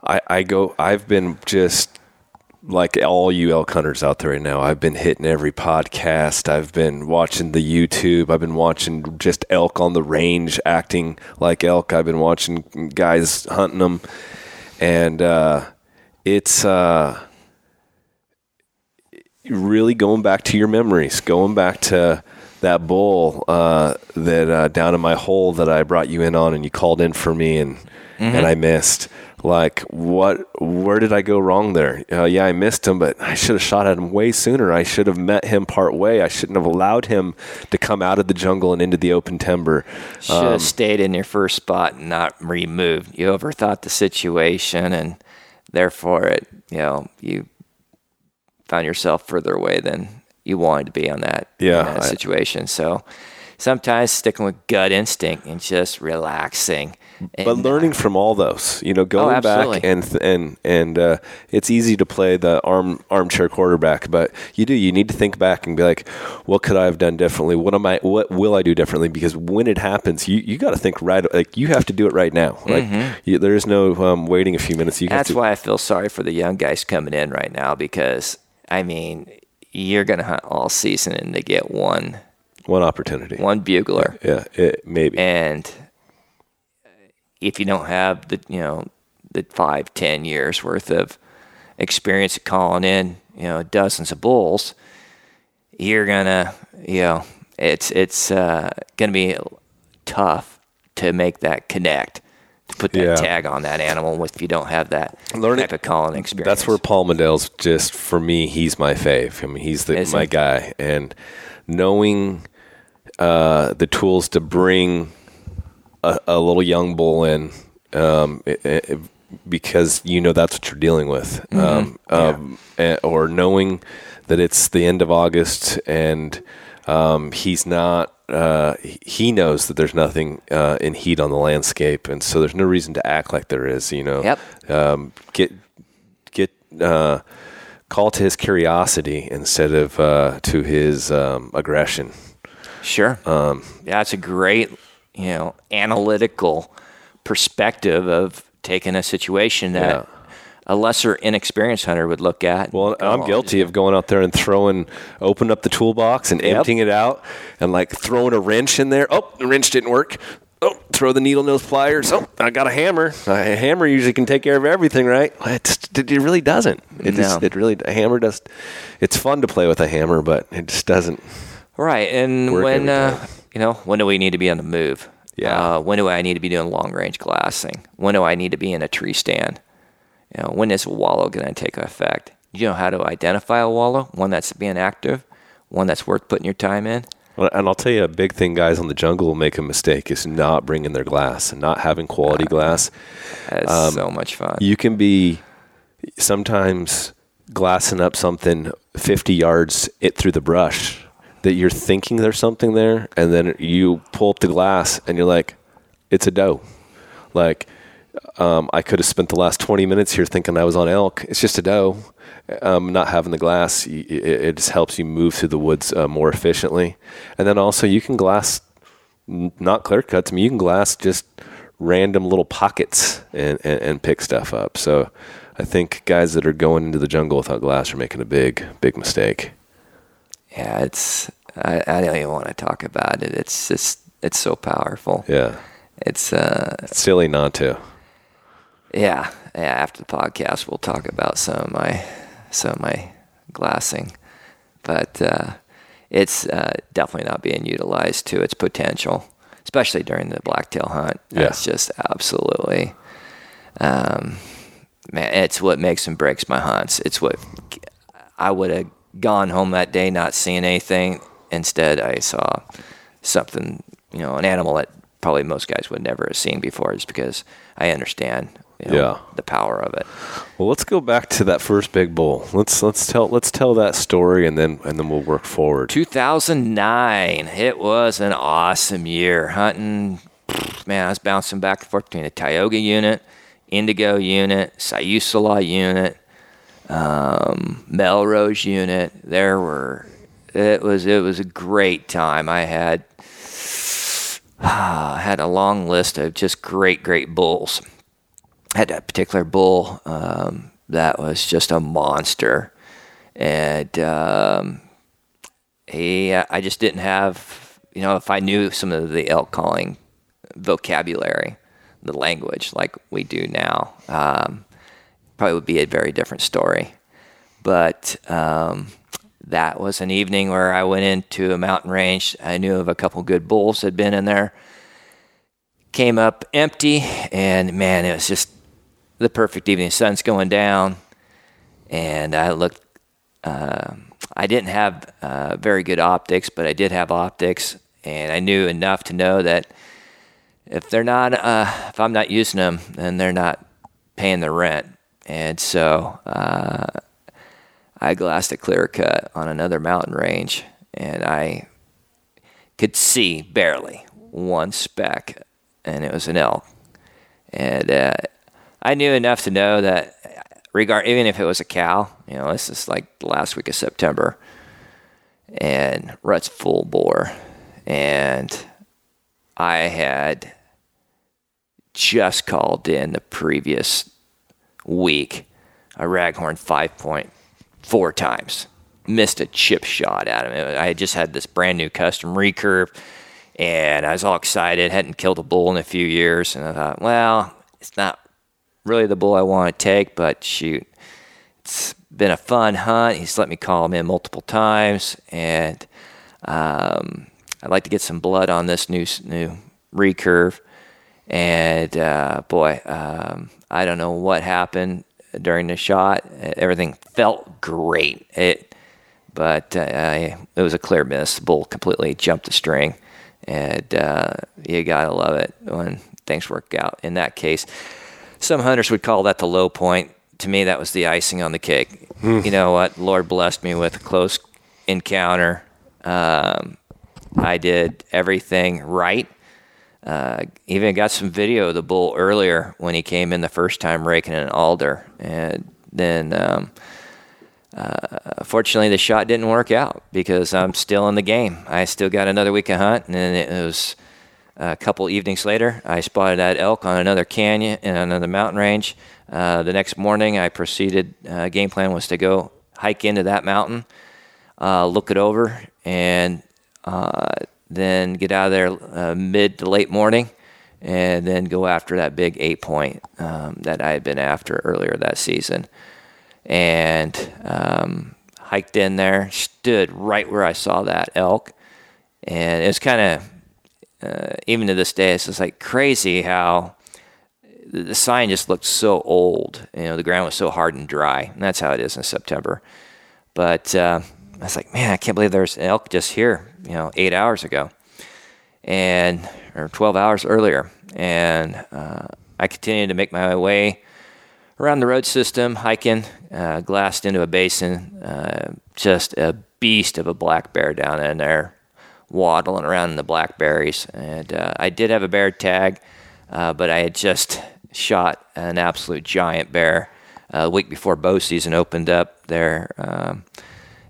I, I go, I've been just like all you elk hunters out there right now. I've been hitting every podcast. I've been watching the YouTube. I've been watching just elk on the range acting like elk. I've been watching guys hunting them, and uh, it's uh, really going back to your memories, going back to that bull uh, that uh, down in my hole that I brought you in on, and you called in for me, and and I missed. Like what? Where did I go wrong there? Uh, yeah, I missed him, but I should have shot at him way sooner. I should have met him part way. I shouldn't have allowed him to come out of the jungle and into the open timber. Should Um, stayed in your first spot and not removed. You overthought the situation, and therefore, it you know you found yourself further away than you wanted to be on that, Yeah, that I- situation. So sometimes sticking with gut instinct and just relaxing. But and, learning from all those, you know, going back and th- and and uh, it's easy to play the arm armchair quarterback, but you do you need to think back and be like, what could I have done differently? What am I? What will I do differently? Because when it happens, you you got to think right. Like you have to do it right now. Like you, there is no um, waiting a few minutes. You Mm-hmm. That's to, why I feel sorry for the young guys coming in right now because I mean you're going to hunt all season and they get one one opportunity. one bugler. Yeah, it, maybe. and if you don't have the you know the five ten years worth of experience of calling in you know dozens of bulls you're gonna you know it's it's uh, gonna be tough to make that connect to put that Yeah. tag on that animal if you don't have that Learning- type of calling experience That's where Paul Medel's just for me. He's my fave. I mean, he's the, Is my guy, and knowing uh, the tools to bring a, a little young bull in, um, it, it, because you know that's what you're dealing with, Mm-hmm. um, um, or knowing that it's the end of August and um, he's not. Uh, he knows that there's nothing uh, in heat on the landscape, and so there's no reason to act like there is. You know, Yep. um, get get uh, call to his curiosity instead of uh, to his um, aggression. Sure. Um, yeah, it's a great, you know, analytical perspective of taking a situation that Yeah. a lesser inexperienced hunter would look at. Well, I'm "Oh, guilty of going out there and throwing, open up the toolbox and Yep. emptying it out, and like throwing a wrench in there. Oh, the wrench didn't work. Oh, throw the needle nose pliers. Oh, I got a hammer. A hammer usually can take care of everything, right? It, it really doesn't. It just, it really a hammer does. It's fun to play with a hammer, but it just doesn't. Right, and when uh. You know, when do we need to be on the move? Yeah. Uh, when do I need to be doing long range glassing? When do I need to be in a tree stand? You know, when is a wallow going to take effect? You know how to identify a wallow, one that's being active, one that's worth putting your time in. Well, And I'll tell you, a big thing guys on the jungle will make a mistake is not bringing their glass and not having quality glass. That's Um, so much fun. You can be sometimes glassing up something 50 yards it through the brush that you're thinking there's something there, and then you pull up the glass and you're like, it's a doe. Like, um, I could have spent the last 20 minutes here thinking I was on elk. It's just a doe. Um, not having the glass, it, it just helps you move through the woods uh, more efficiently. And then also, you can glass not clear cuts. I mean, you can glass just random little pockets and, and, and pick stuff up. So I think guys that are going into the jungle without glass are making a big, big mistake. Yeah, it's I, I don't even want to talk about it. It's just it's so powerful. Yeah. It's uh It's silly not to. yeah, yeah, after the podcast we'll talk about some of my some of my glassing. But uh it's uh, definitely not being utilized to its potential, especially during the blacktail hunt. Yeah. It's just absolutely um man, it's what makes and breaks my hunts. It's what I would have gone home that day not seeing anything. Instead, I saw something, you know, an animal that probably most guys would never have seen before, just because I understand, you know, Yeah. the power of it. Well, let's go back to that first big bull. Let's let's tell let's tell that story and then and then we'll work forward. 2009. It was an awesome year hunting. Man, I was bouncing back and forth between a Tioga unit, Indigo unit, Siuslaw unit, um, Melrose unit. There were it was it was a great time. I had I *sighs* had a long list of just great great bulls. I had a particular bull um, that was just a monster, and um, he I just didn't have you know if I knew some of the elk calling vocabulary, the language like we do now, um, probably would be a very different story. But um, that was an evening where I went into a mountain range. I knew of a couple good bulls had been in there. Came up empty, and man, it was just the perfect evening. Sun's going down, and I looked. Uh, I didn't have uh, very good optics, but I did have optics, and I knew enough to know that if they're not, uh, if I'm not using them, then they're not paying the rent. And so uh, I glassed a clear cut on another mountain range, and I could see barely one speck, and it was an elk. And uh, I knew enough to know that, regard even if it was a cow, you know, this is like the last week of September, and rut's full bore, and I had just called in the previous week a raghorn five point four times. Missed a chip shot at him. I had just had this brand new custom recurve and I was all excited. Hadn't killed a bull in a few years. And I thought, well, it's not really the bull I want to take, but shoot, it's been a fun hunt. He's let me call him in multiple times. And um, I'd like to get some blood on this new, new recurve. And uh, boy, um, I don't know what happened during the shot. Everything felt great. It, but uh, I, it was a clear miss. Bull completely jumped the string, and uh, you gotta love it when things work out. In that case, some hunters would call that the low point. To me, that was the icing on the cake. You know what? Lord blessed me with a close encounter. Um, I did everything right. Uh, even got some video of the bull earlier when he came in the first time raking an alder, and then um, uh, fortunately the shot didn't work out because I'm still in the game. I still got another week of hunt, and then it was a couple evenings later I spotted that elk on another canyon in another mountain range. Uh, the next morning I proceeded. Uh, game plan was to go hike into that mountain, uh, look it over, and uh, then get out of there uh, mid to late morning, and then go after that big eight point um, that I had been after earlier that season. And um, hiked in there, stood right where I saw that elk, and it was kind of uh, even to this day, it's just like crazy how the, sign just looked so old. You know, the ground was so hard and dry, and that's how it is in September. But uh, I was like, man, I can't believe there's an elk just here, you know, eight hours ago, and or 12 hours earlier. And uh, I continued to make my way around the road system, hiking, uh, glassed into a basin, uh, just a beast of a black bear down in there, waddling around in the blackberries. And uh, I did have a bear tag, uh, but I had just shot an absolute giant bear uh, a week before bow season opened up there. Um,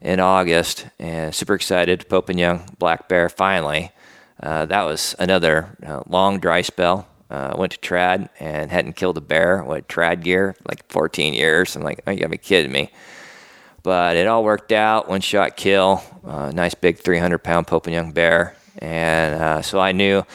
in August, and super excited. Pope and Young black bear finally. Uh, that was another uh, long dry spell. Uh, went to trad and hadn't killed a bear with trad gear like 14 years. I'm like, oh, you gotta be kidding me. But it all worked out. One shot kill. Uh, nice big 300 pound Pope and Young bear. And uh, so I knew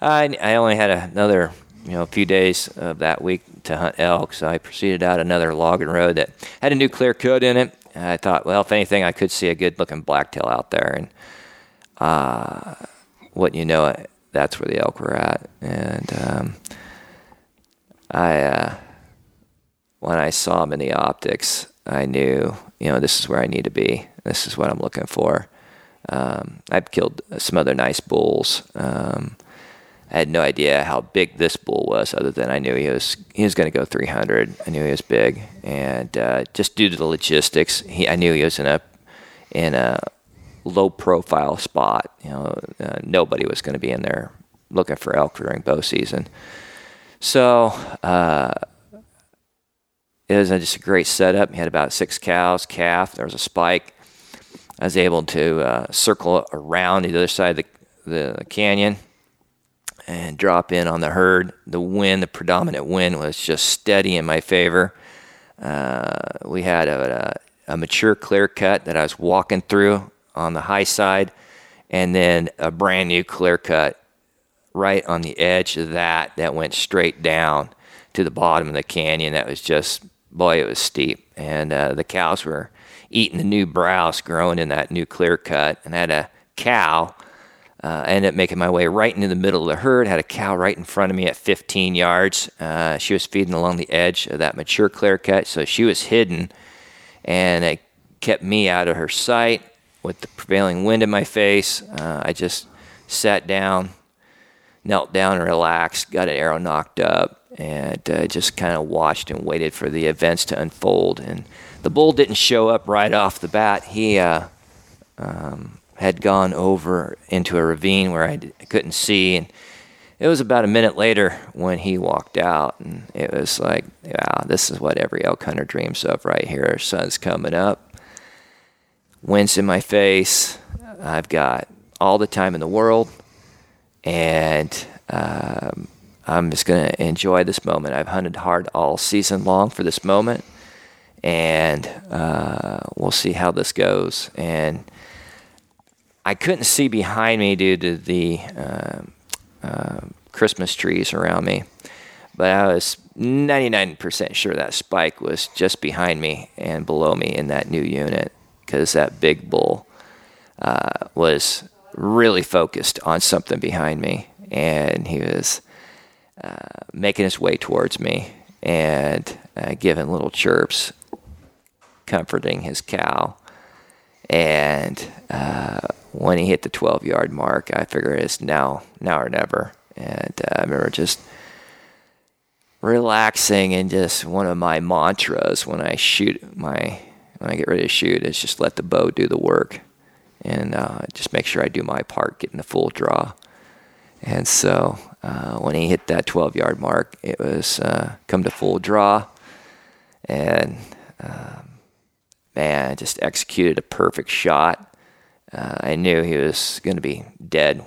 I, I only had another you know a few days of that week to hunt elk. So I proceeded out another logging road that had a new clear cut in it I thought, well, if anything, I could see a good looking blacktail out there. And uh, what you know, it, that's where the elk were at. And um, I, uh, when I saw them in the optics, I knew, you know, this is where I need to be. This is what I'm looking for. Um, I've killed some other nice bulls. Um, I had no idea how big this bull was, other than I knew he was he was going to go 300. I knew he was big, and uh, just due to the logistics, he, I knew he was in a in a low profile spot. You know, uh, nobody was going to be in there looking for elk during bow season. So uh, it was just a great setup. He had about six cows, calf. There was a spike. I was able to uh, circle around the other side of the, the canyon and drop in on the herd. The wind, the predominant wind, was just steady in my favor. Uh, we had a, a, a, mature clear cut that I was walking through on the high side, and then a brand new clear cut right on the edge of that that went straight down to the bottom of the canyon. That was just, boy, it was steep. And uh, the cows were eating the new browse growing in that new clear cut, and I had a cow. Uh, I ended up making my way right into the middle of the herd. Had a cow right in front of me at 15 yards. Uh, she was feeding along the edge of that mature clear cut, so she was hidden, and it kept me out of her sight with the prevailing wind in my face. Uh, I just sat down, knelt down and relaxed, got an arrow nocked up, and uh, just kind of watched and waited for the events to unfold. And the bull didn't show up right off the bat. He uh, um, had gone over into a ravine where I d- couldn't see, and it was about a minute later when he walked out, and it was like, wow, this is what every elk hunter dreams of right here. Sun's coming up, wind's in my face. I've got all the time in the world, and um, I'm just going to enjoy this moment. I've hunted hard all season long for this moment, and uh, we'll see how this goes. And I couldn't see behind me due to the uh, uh, Christmas trees around me, but I was 99% sure that spike was just behind me and below me in that new unit because that big bull uh, was really focused on something behind me, and he was uh, making his way towards me and uh, giving little chirps, comforting his cow. And uh, when he hit the 12 yard mark, I figured it's now, now or never. And uh, I remember just relaxing and just one of my mantras when I shoot my when I get ready to shoot is just let the bow do the work and uh, just make sure I do my part getting the full draw. And so uh, when he hit that 12 yard mark, it was uh, come to full draw. And um, man, just executed a perfect shot. Uh, I knew he was going to be dead.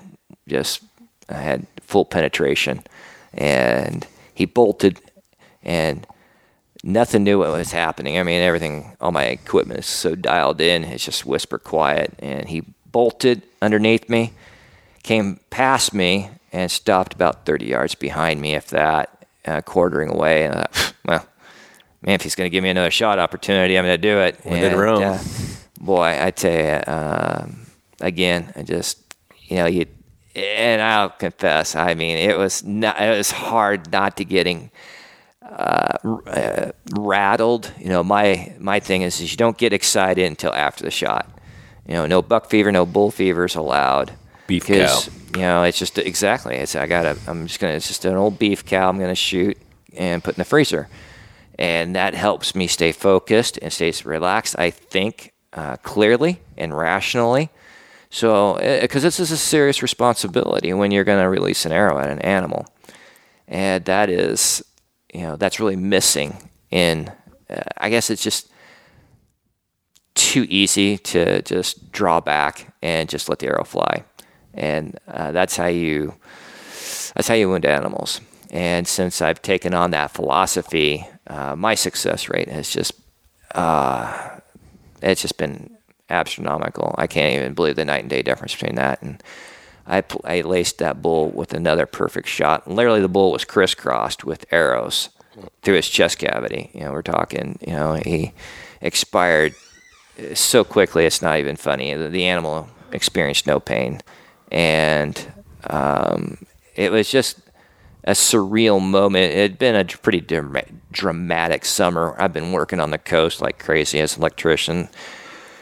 Just I had full penetration. And he bolted and nothing knew what was happening. I mean, everything, all my equipment is so dialed in, it's just whisper quiet. And he bolted underneath me, came past me, and stopped about 30 yards behind me, if that, uh, quartering away. And I thought, *laughs* well, man, if he's going to give me another shot opportunity, I'm going to do it. When in Rome. Uh, boy, I tell you, um, again, I just, you know, you, and I'll confess, I mean, it was not, it was hard not to getting uh, uh, rattled. You know, my my thing is, is you don't get excited until after the shot. You know, no buck fever, no bull fever is allowed. Beef because, cow. You know, it's just exactly. It's I gotta. I'm just gonna. It's just an old beef cow. I'm gonna shoot and put in the freezer, and that helps me stay focused and stays relaxed. I think uh, clearly and rationally. So, because this is a serious responsibility when you're going to release an arrow at an animal, and that is you know that's really missing in uh, i guess it's just too easy to just draw back and just let the arrow fly. And uh, that's how you that's how you wound animals. And since i've taken on that philosophy uh, my success rate has just uh, it's just been astronomical i can't even believe the night and day difference between that and I, I laced that bull with another perfect shot. Literally, the bull was crisscrossed with arrows through his chest cavity. You know, we're talking, you know, he expired so quickly, it's not even funny. The, the animal experienced no pain. And um, it was just a surreal moment. It had been a pretty dra- dramatic summer. I've been working on the coast like crazy as an electrician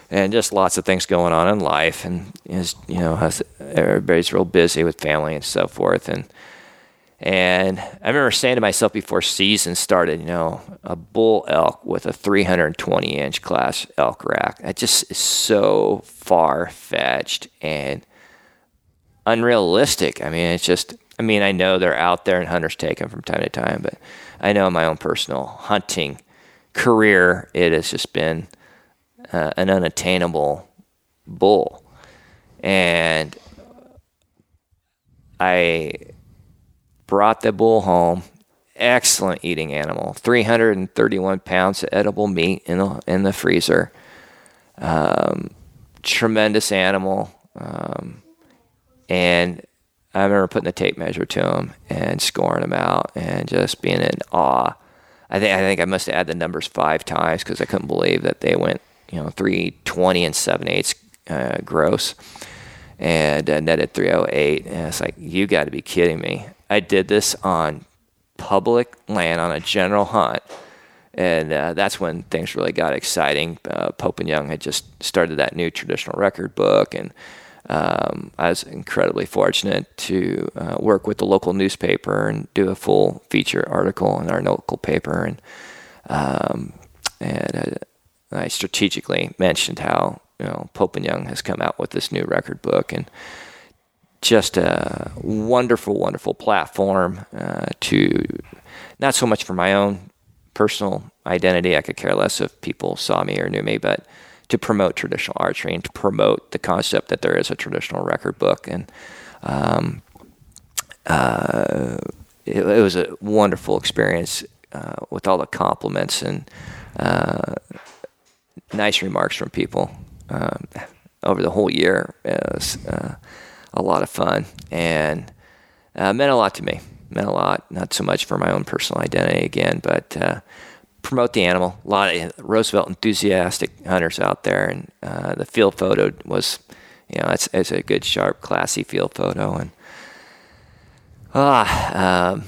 and just lots of things going on in life and is you know everybody's real busy with family and so forth and and I remember saying to myself before season started, you know, a bull elk with a 320 inch class elk rack. That just is so far fetched and unrealistic. I mean, it's just, I mean, I know they're out there and hunters take them from time to time, but I know in my own personal hunting career, it has just been uh, an unattainable bull. And I brought the bull home. Excellent eating animal. 331 pounds of edible meat in the, in the freezer. Um, tremendous animal. Um, and I remember putting the tape measure to him and scoring him out and just being in awe. I think I think I must have had the numbers five times because I couldn't believe that they went you know 320 and seven eighths uh, gross, and uh, netted 308. And it's like you got to be kidding me! I did this on public land on a general hunt. And uh, that's when things really got exciting. Uh, Pope and Young had just started that new traditional record book, and um, I was incredibly fortunate to uh, work with the local newspaper and do a full feature article in our local paper. And um, and uh, I strategically mentioned how you know Pope and Young has come out with this new record book and just a wonderful, wonderful platform uh, to not so much for my own personal identity. I could care less if people saw me or knew me, but to promote traditional archery and to promote the concept that there is a traditional record book. And um, uh, it, it, was a wonderful experience uh, with all the compliments and uh, nice remarks from people um, over the whole year. It was uh, a lot of fun and uh, meant a lot to me meant a lot. Not so much for my own personal identity again, but uh, promote the animal. A lot of Roosevelt enthusiastic hunters out there, and uh, the field photo was, you know, it's, it's a good, sharp, classy field photo, and ah, um,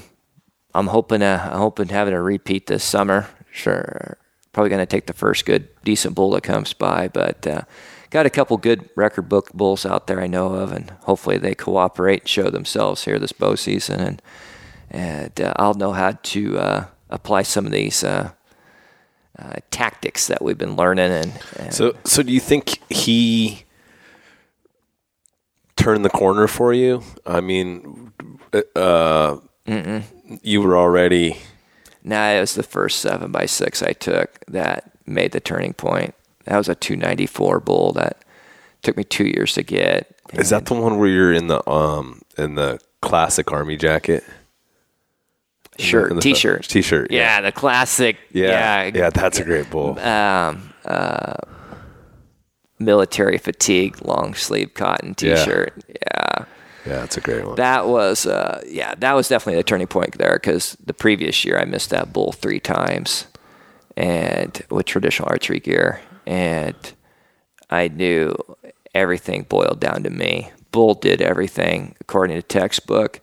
I'm hoping uh, I'm hoping having a repeat this summer. Sure, probably going to take the first good, decent bull that comes by, but. Uh, got a couple good record book bulls out there I know of, and hopefully they cooperate and show themselves here this bow season. And and uh, I'll know how to uh, apply some of these uh, uh, tactics that we've been learning. And, and, so, so do you think he turned the corner for you? I mean, uh, you were already. Nah, it was the first seven by six I took that made the turning point. That was a 294 bull that took me two years to get. Is that the one where you're in the um in the classic army jacket? Shirt, t-shirt, t-shirt. Yeah. yeah, the classic. Yeah, yeah, yeah that's a great bull. Um, uh, military fatigue, long sleeve cotton t-shirt. Yeah. yeah. Yeah, that's a great one. That was, uh, yeah, that was definitely a turning point there because the previous year I missed that bull three times, and with traditional archery gear, and I knew everything boiled down to me. Bull did everything according to textbook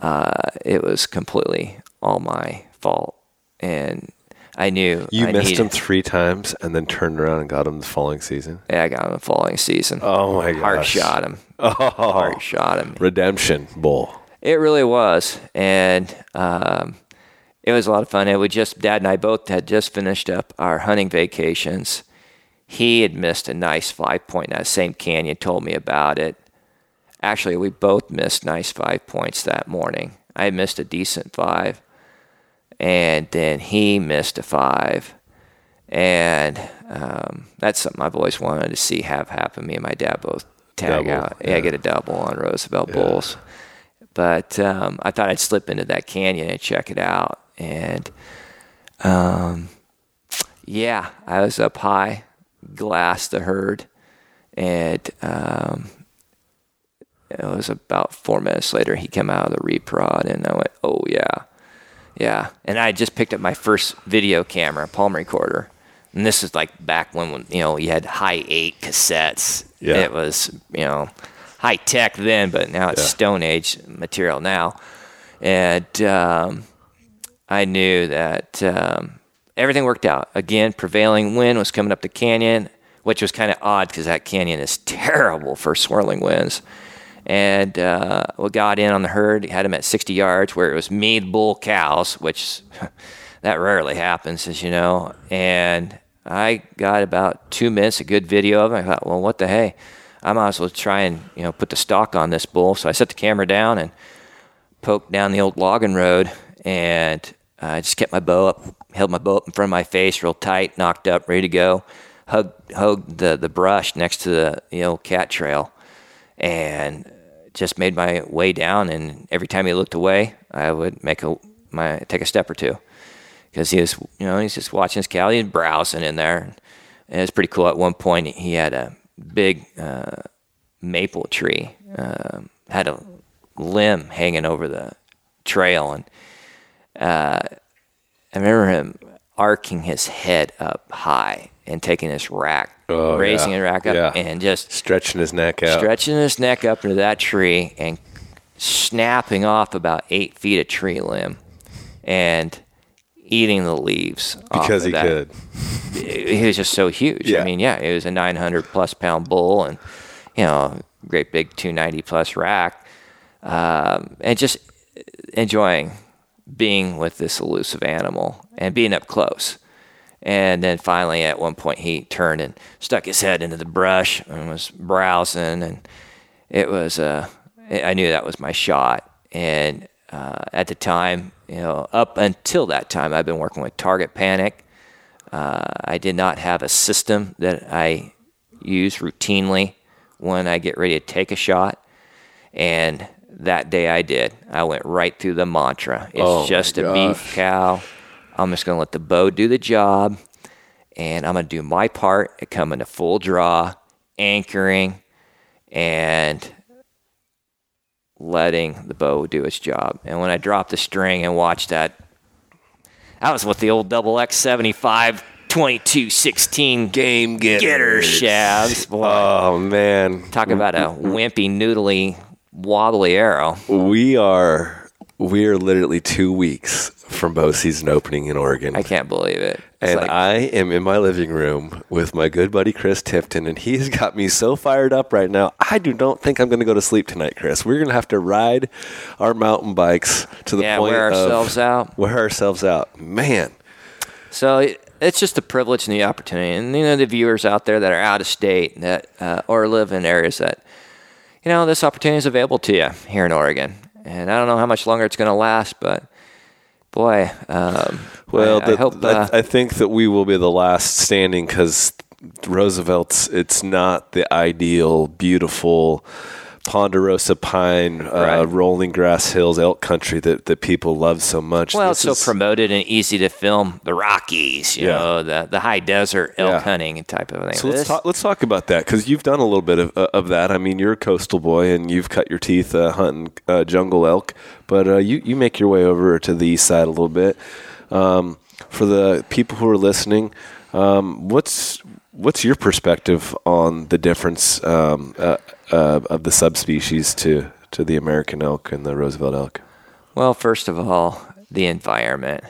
uh, it was completely all my fault. And I knew you I missed needed, him three times and then turned around and got him the following season. Yeah, I got him the following season. Oh my god! Heart shot him. *laughs* Oh, heart shot him. Redemption bull. It really was, and um, it was a lot of fun. It was just Dad and I both had just finished up our hunting vacations. He had missed a nice five point in that same canyon. Told me about it. Actually, we both missed nice five points that morning. I missed a decent five, and then he missed a five. And um, that's something I've always wanted to see have happen. Me and my dad both tag double, out. Yeah. yeah, get a double on Roosevelt yeah. Bulls. But um, I thought I'd slip into that canyon and check it out. And um, yeah, I was up high, glassed the herd, and um, it was about four minutes later he came out of the reprod and I went, oh yeah, yeah. And I just picked up my first video camera, palm recorder, and this is like back when you know you had high eight cassettes. Yeah. It was you know high tech then, but now it's yeah. Stone Age material now, and um, I knew that um, everything worked out. Again, prevailing wind was coming up the canyon, which was kind of odd because that canyon is *laughs* terrible for swirling winds and uh, we got in on the herd. Had him at 60 yards, where it was the bull, cows, which *laughs* that rarely happens, as you know. And I got about two minutes, a good video of it. I thought, well, what the hey? I might as well try and you know put the stock on this bull. So I set the camera down and poked down the old logging road, and I just kept my bow up, held my bow up in front of my face, real tight, nocked up, ready to go. Hugged, hugged the the brush next to the you know cat trail, and just made my way down, and every time he looked away, I would make a my take a step or two. Because he was, you know, he's just watching his cow, he's browsing in there, and it was pretty cool. At one point, he had a big uh, maple tree, uh, had a limb hanging over the trail, and uh, I remember him arcing his head up high and taking his rack, Oh, raising yeah. his rack up, Yeah. and just Stretching his neck out. stretching his neck up into that tree and snapping off about eight feet of tree limb and eating the leaves because of he that. could. He was just so huge. Yeah. I mean, yeah, it was a 900 plus pound bull and you know, great big 290 plus rack, um, and just enjoying being with this elusive animal and being up close. And then finally, at one point, he turned and stuck his head into the brush and was browsing. And it was, uh, I knew that was my shot. And uh, at the time, you know, up until that time, I've been working with Target Panic. Uh, I did not have a system that I use routinely when I get ready to take a shot. And that day I did. I went right through the mantra. It's Oh just a beef cow. I'm just going to let the bow do the job. And I'm going to do my part at coming to full draw, anchoring, and letting the bow do its job. And when I dropped the string and watched that, that was with the old double X 75 22 16 Game getter. getter shafts. Boy, Oh man, talk about a wimpy, noodly, wobbly arrow. we are we are literally two weeks from bow season opening in Oregon. I can't believe it. It's and like- I am in my living room with my good buddy Chris Tipton, and he has got me so fired up right now. I do not think I'm going to go to sleep tonight, Chris. We're going to have to ride our mountain bikes to the Yeah, point wear of ourselves out. Wear ourselves out, man. So it's just a privilege and the opportunity. And you know, the viewers out there that are out of state that uh, or live in areas that you know this opportunity is available to you here in Oregon. And I don't know how much longer it's going to last, but boy, um, Well, I, the- I hope. I, Uh, I think that we will be the last standing because Roosevelt's. It's not the ideal, beautiful ponderosa pine, uh, rolling grass hills, elk country that, that people love so much. well, This it's so promoted and easy to film the Rockies, you Yeah. know, the the high desert elk Yeah. hunting type of thing. So let's talk. Let's talk about that because you've done a little bit of, uh, of that. I mean, you're a coastal boy and you've cut your teeth uh, hunting uh, jungle elk, but uh, you you make your way over to the east side a little bit. Um, for the people who are listening, um, what's what's your perspective on the difference um, uh, uh, of the subspecies to to the American elk and the Roosevelt elk? Well, first of all, the environment.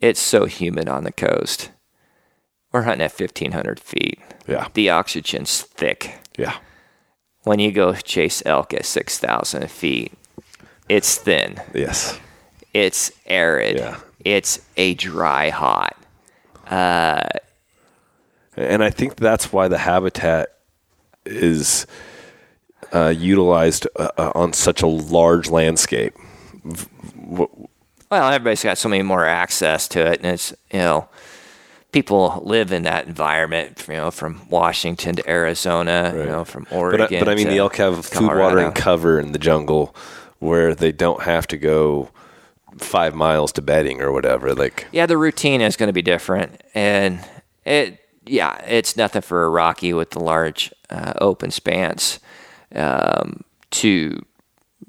It's so humid on the coast. We're hunting at 1,500 feet. Yeah, The oxygen's thick. yeah, When you go chase elk at 6,000 feet, it's thin. yes, It's arid. Yeah. It's a dry hot. And I think that's why the habitat is uh, utilized uh, uh, on such a large landscape. Well, everybody's got so many more access to it, and it's you know, people live in that environment. You know, from Washington to Arizona. You know, from But, Oregon. I- but I mean, the elk have food, water, and cover in the jungle where they don't have to go five miles to bedding or whatever. Like, Yeah, the routine is going to be different, and it yeah, it's nothing for a Rocky with the large uh, open spans um, to you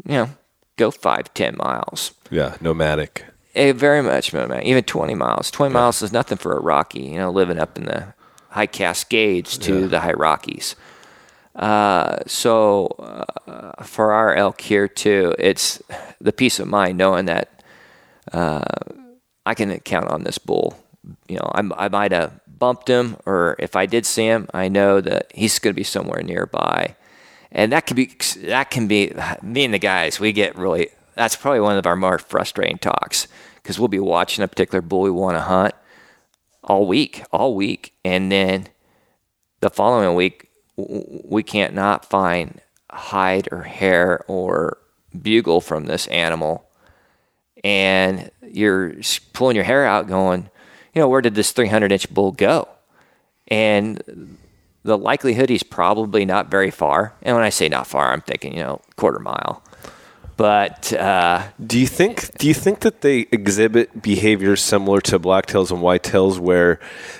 know go five ten miles. yeah, nomadic. Eh, very much, man. Even twenty miles. Twenty miles is nothing for a Rocky. You know, living up in the high Cascades to the high Rockies. Uh, so uh, for our elk here too, it's the peace of mind knowing that uh, I can count on this bull. You know, I'm, I might have bumped him, or if I did see him, I know that he's going to be somewhere nearby, and that can be that can be me and the guys. We get really that's probably one of our more frustrating talks because we'll be watching a particular bull we want to hunt all week, all week, and then the following week we can't not find hide or hair or bugle from this animal and you're pulling your hair out going you know where did this 300 inch bull go and the likelihood he's probably not very far and when i say not far i'm thinking you know quarter mile but uh, Do you think? Do you think that they exhibit behaviors similar to blacktails and whitetails, where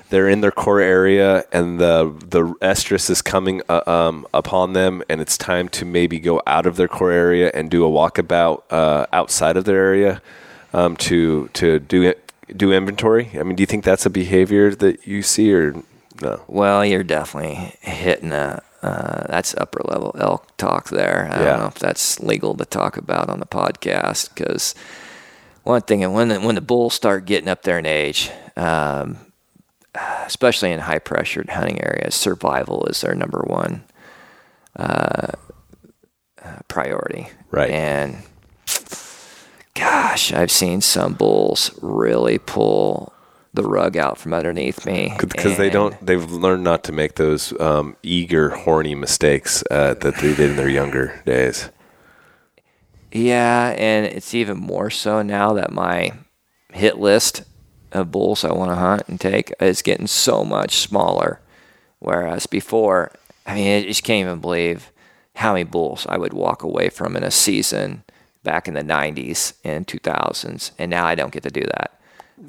they're in their core area and the the estrus is coming uh, um, upon them, and it's time to maybe go out of their core area and do a walkabout uh, outside of their area um, to to do it, do inventory? I mean, do you think that's a behavior that you see or no? Well, you're definitely hitting a. Uh, that's upper level elk talk there. I Yeah. don't know if that's legal to talk about on the podcast because one thing, and when the, when the bulls start getting up there in age, um, especially in high pressured hunting areas, survival is their number one uh, uh, priority. Right. And gosh, I've seen some bulls really pull the rug out from underneath me Because they don't, they've learned not to make those um, eager, horny mistakes uh, that they did in their younger days. Yeah, and it's even more so now that my hit list of bulls I want to hunt and take is getting so much smaller. Whereas before, I mean, I just can't even believe how many bulls I would walk away from in a season back in the 90s and 2000s. And now I don't get to do that.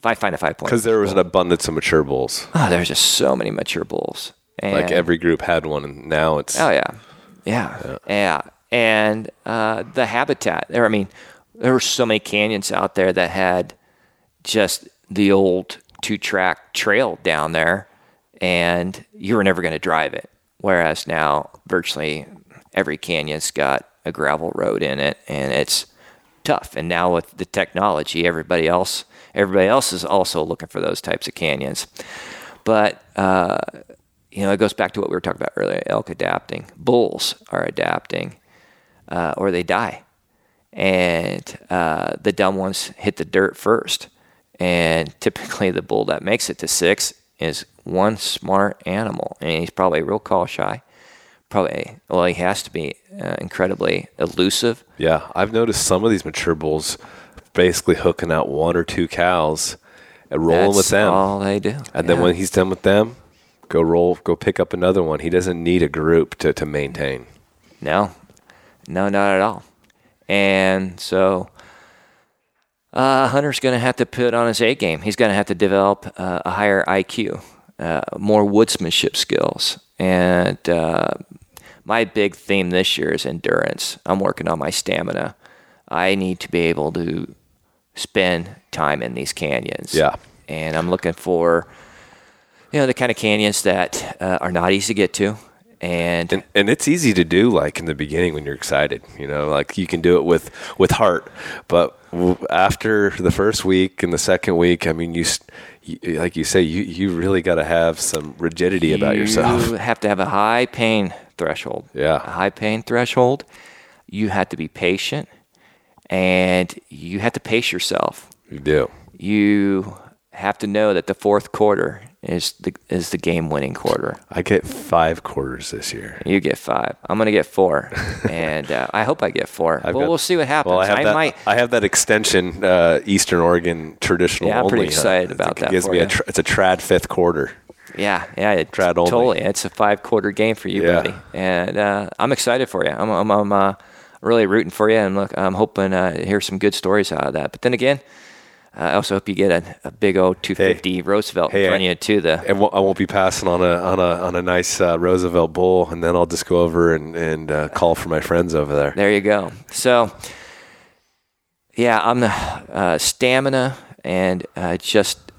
I find a five point, Because there was an abundance of mature bulls. oh, there's just so many mature bulls. And Like every group had one, and now it's Oh yeah, yeah, yeah. And uh, the habitat there. I mean, there were so many canyons out there that had just the old two-track trail down there, and you were never going to drive it. Whereas now, virtually every canyon's got a gravel road in it, and it's tough. And now with the technology, everybody else, everybody else is also looking for those types of canyons. But uh, you know, it goes back to what we were talking about earlier: elk adapting, bulls are adapting, uh, or they die, and uh, the dumb ones hit the dirt first. And typically, the bull that makes it to six is one smart animal, and he's probably real call shy. Probably, well, he has to be uh, incredibly elusive. Yeah, I've noticed some of these mature bulls basically hooking out one or two cows and rolling That's with them. That's all they do. And then when he's done with them, go roll, go pick up another one. He doesn't need a group to, to maintain. No, no, not at all. And so, uh, Hunter's going to have to put on his A game. He's going to have to develop uh, a higher IQ, uh, more woodsmanship skills. And uh, my big theme this year is endurance. I'm working on my stamina. I need to be able to spend time in these canyons. Yeah. And I'm looking for, you know, the kind of canyons that uh, are not easy to get to. And, And and it's easy to do like in the beginning when you're excited, you know, like you can do it with with heart. But w- after the first week and the second week, I mean, you, you like you say, you you really got to have some rigidity about yourself. You *laughs* have to have a high pain threshold. Yeah. A high pain threshold. You have to be patient and you have to pace yourself. You do. You have to know that the fourth quarter is the is the game winning quarter. I get five quarters this year. You get five. I'm gonna get four, *laughs* and uh, I hope I get 4 I've but got- we'll see what happens. Well, I have that. might. I have that extension, uh, Eastern Oregon traditional. Yeah, I'm pretty only, huh? excited I about that Gives me a you. tr- it's a trad fifth quarter. Yeah, yeah, it, Trad only. totally. It's a five quarter game for you, Yeah. buddy, and uh, I'm excited for you. I'm, I'm, I'm uh, really rooting for you, and look, I'm hoping uh, to hear some good stories out of that. But then again, uh, I also hope you get a, a big old 250 Roosevelt Hey, in front I- of you too. The And won't- I won't be passing on a on a on a nice uh, Roosevelt bull, and then I'll just go over and and uh, call for my friends over there. There you go. So, yeah, I'm the uh, stamina and uh, just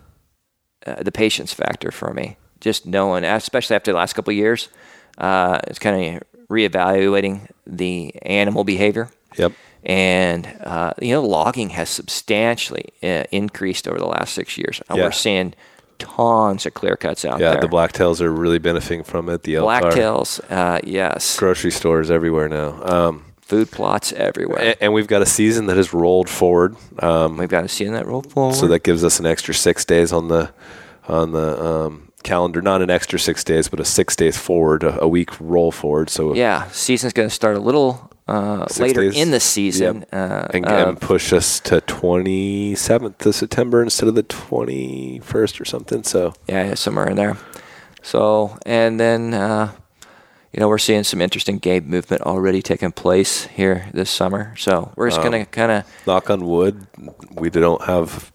uh, the patience factor for me. Just knowing, especially after the last couple of years, uh, it's kind of reevaluating the animal behavior. Yep. And uh, you know, logging has substantially uh, increased over the last six years. And Yeah. We're seeing tons of clear cuts out Yeah, there. Yeah, the blacktails are really benefiting from it. The blacktails, uh, yes, grocery stores everywhere now. Um, food plots everywhere. and, and we've got a season that has rolled forward. Um, We've got a season that rolled forward. so that gives us an extra six days on the on the um, calendar. Not an extra six days, but a six days forward, a, a week roll forward. So yeah, season's going to start a little uh, later days. in the season. Yep. Uh, and, uh, and push us to twenty seventh of September instead of the twenty first or something. So yeah, yeah, somewhere in there. So, and then uh, you know we're seeing some interesting game movement already taking place here this summer. So we're just Um, going to kind of knock on wood, we don't have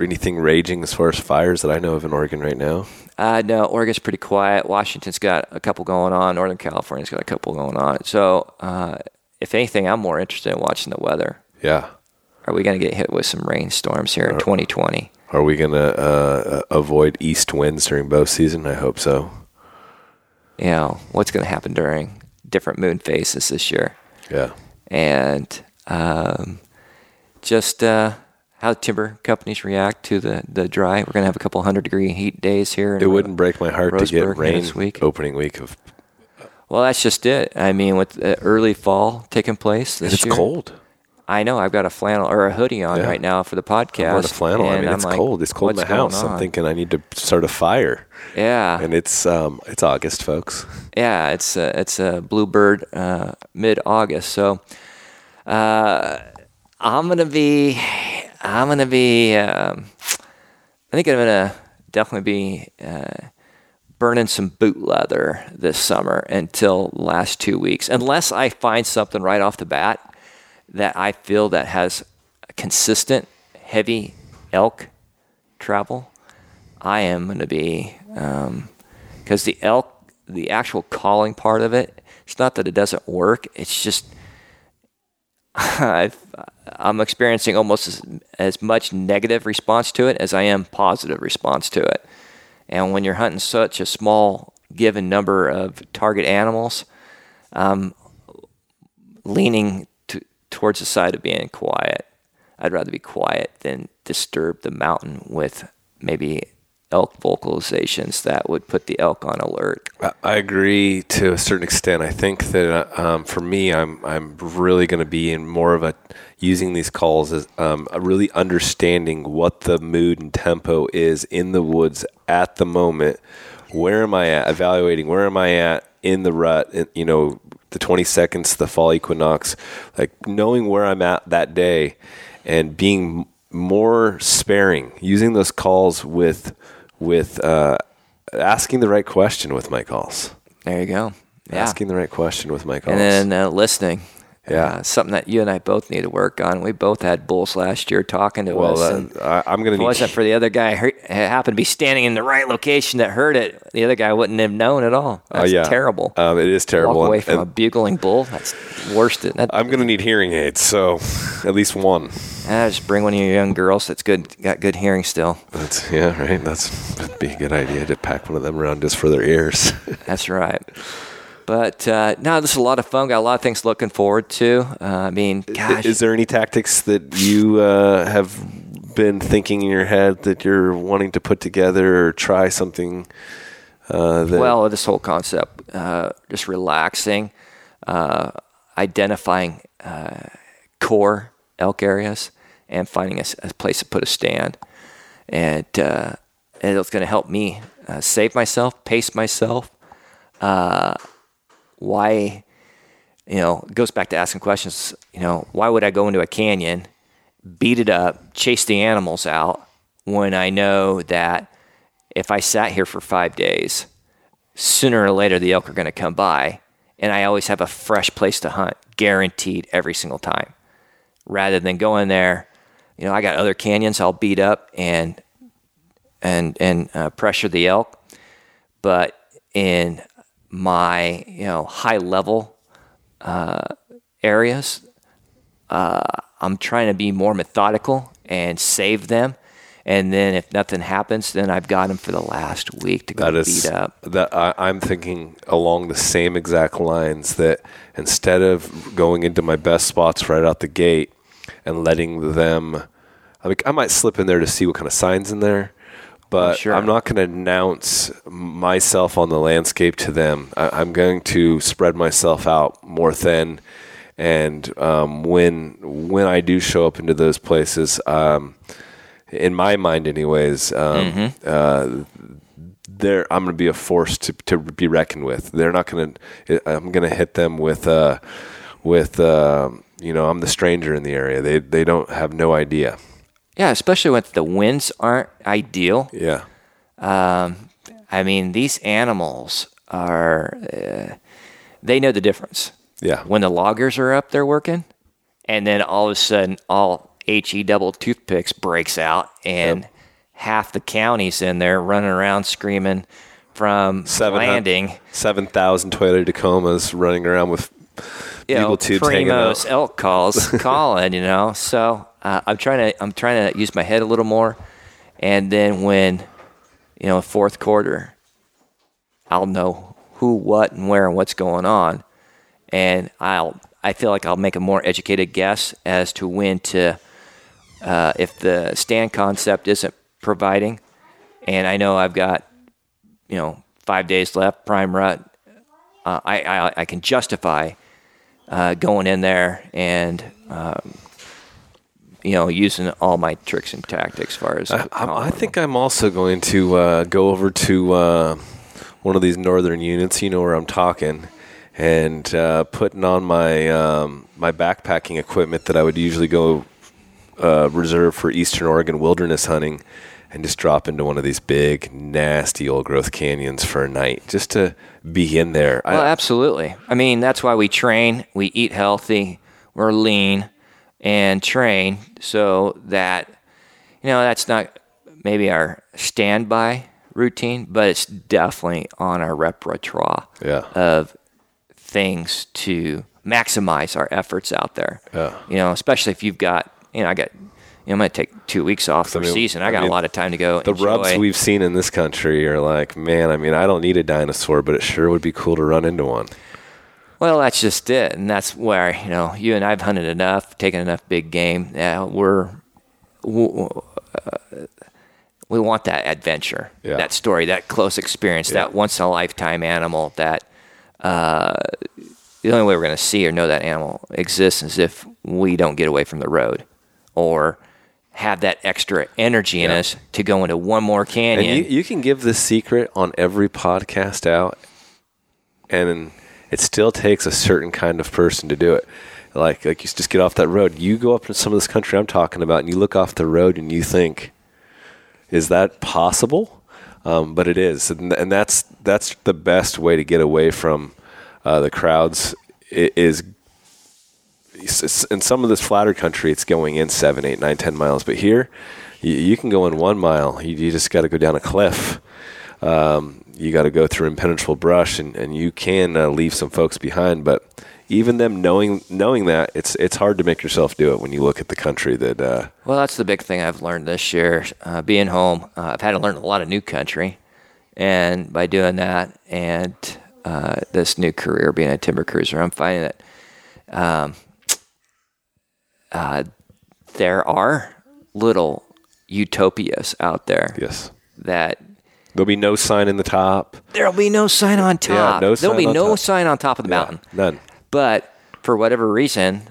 anything raging as far as fires that I know of in Oregon right now. Uh, no, Oregon's pretty quiet. Washington's got a couple going on. Northern California's got a couple going on. So, uh, if anything, I'm more interested in watching the weather. Yeah. Are we going to get hit with some rainstorms here in 2020? Are we going to uh, avoid east winds during bow season? I hope so. You know, what's going to happen during different moon phases this year? Yeah. and um, just uh, how timber companies react to the, the dry. We're going to have a couple hundred degree heat days here. It wouldn't break my heart to get Roseburg rain week. opening week of. Well, that's just it. I mean, with the early fall taking place this It's year, cold. I know. I've got a flannel or a hoodie on Yeah. right now for the podcast. I'm a flannel. I mean, I'm it's like, cold. It's cold in the "What's going house. I'm thinking I need to start a fire, Yeah, and it's um, it's August, folks. yeah. It's a, it's a bluebird uh, mid August. So uh, I'm gonna be I'm gonna be um, I think I'm gonna definitely be uh, burning some boot leather this summer until last two weeks, unless I find something right off the bat that I feel that has consistent heavy elk travel. I am to be because the elk, the actual calling part of it, it's not that it doesn't work. It's just *laughs* I've, I'm experiencing almost as, as much negative response to it as I am positive response to it. And when you're hunting such a small given number of target animals, I'm leaning to, towards the side of being quiet. I'd rather be quiet than disturb the mountain with maybe elk vocalizations that would put the elk on alert. I- agree to a certain extent. I think that um, for me, I'm I'm really going to be in more of a using these calls as um, really understanding what the mood and tempo is in the woods at the moment. Where am I at? Evaluating where am I at in the rut? You know, the 20 seconds, the fall equinox, like knowing where I'm at that day, and being more sparing, using those calls with with uh, asking the right question with my calls. There you go. Yeah. Asking the right question with my calls. and then uh, listening. Yeah. Uh, something that you and I both need to work on. We both had bulls last year talking to well, us. and I, I'm going to if it wasn't for the other guy who happened to be standing in the right location that heard it, the other guy wouldn't have known at all. Oh, That's yeah. terrible. Um, it is terrible. Walk away and- from a bugling bull. That's worse. Than, that, I'm going to need hearing aids, so at least one. Ah, just bring one of your young girls that's good, got good hearing still. That's yeah, right. That's that'd be a good idea to pack one of them around just for their ears. *laughs* That's right. But uh, no, this is a lot of fun. Got a lot of things looking forward to. Uh, I mean, gosh, Is there any tactics that you uh, have been thinking in your head that you're wanting to put together or try something? Uh, that, well, this whole concept, uh, just relaxing, uh, identifying uh, core elk areas, and finding a place to put a stand, and uh, and it's going to help me uh, save myself, pace myself. Uh, why, you know, it goes back to asking questions. You know, why would I go into a canyon, beat it up, chase the animals out when I know that if I sat here for five days, sooner or later the elk are going to come by, and I always have a fresh place to hunt, guaranteed every single time. Rather than going there, you know, I got other canyons I'll beat up and and and uh, pressure the elk, but in my you know high level uh, areas, uh, I'm trying to be more methodical and save them. And then if nothing happens, then I've got them for the last week to go That is beat up. that I, I'm thinking along the same exact lines that instead of going into my best spots right out the gate and letting them, I mean, I might slip in there to see what kind of signs in there, but sure. I'm not going to announce myself on the landscape to them. I, I'm going to spread myself out more thin, and um, when when I do show up into those places. Um, in my mind, anyways, um, uh, they're I'm going to be a force to, to be reckoned with. They're not going to. I'm going to hit them with uh, with uh, you know I'm the stranger in the area. They they don't have no idea. Yeah, especially when the winds aren't ideal. Yeah, Um, I mean, these animals are, uh, they know the difference. yeah. When the loggers are up there working, and then all of a sudden, all HE double toothpicks breaks out, and half the county's in there running around screaming from Seven landing. Seven thousand Toyota Tacomas running around with you know, tubes primos, elk calls *laughs* calling, you know. So uh, I'm trying to I'm trying to use my head a little more, and then when you know fourth quarter, I'll know who, what, and where, and what's going on, and I'll I feel like I'll make a more educated guess as to when to uh, if the stand concept isn't providing, and I know I've got you know five days left prime rut. Uh, I, I I can justify uh, going in there and um, you know using all my tricks and tactics as far as I, I, I think I'm also going to uh, go over to uh, one of these northern units. You know where I'm talking, and uh, putting on my um, my backpacking equipment that I would usually go uh, reserve for Eastern Oregon wilderness hunting, and just drop into one of these big, nasty old growth canyons for a night, just to be in there. Well, absolutely. I mean, that's why we train. We eat healthy. We're lean and train so that you know that's not maybe our standby routine, but it's definitely on our repertoire Yeah. of things to maximize our efforts out there. Yeah. You know, especially if you've got you know I got you know, I'm going to take two weeks off for I mean- season. I, I got mean, a lot of time to go. the enjoy. rubs we've seen in this country are like, man, I mean, I don't need a dinosaur, but it sure would be cool to run into one. Well, that's just it, and that's where you know you and I've hunted enough, taken enough big game. Yeah, we're uh, we want that adventure, Yeah. that story, that close experience, Yeah. that once in a lifetime animal. That uh, the only way we're going to see or know that animal exists is if we don't get away from the road, or have that extra energy in us to go into one more canyon. And you, you can give this secret on every podcast out, and it still takes a certain kind of person to do it. Like, like you just get off that road. You go up to some of this country I'm talking about, and you look off the road, and you think, "Is that possible?" Um, but it is, and, and that's that's the best way to get away from uh, the crowds. i- Is in some of this flatter country, it's going in seven, eight, nine, ten miles. But here, you, you can go in one mile. You, you just got to go down a cliff. Um, you got to go through impenetrable brush, and, and you can uh, leave some folks behind. But even them knowing knowing that, it's it's hard to make yourself do it when you look at the country that. Uh, Well, that's the big thing I've learned this year. Uh, being home, uh, I've had to learn a lot of new country, and by doing that, and uh, this new career being a timber cruiser, I'm finding that um, uh, there are little utopias out there yes, that there'll be no sign in the top. there'll be no sign on top. Yeah, no there'll sign be on no top. sign on top of the Yeah, mountain. none. But for whatever reason,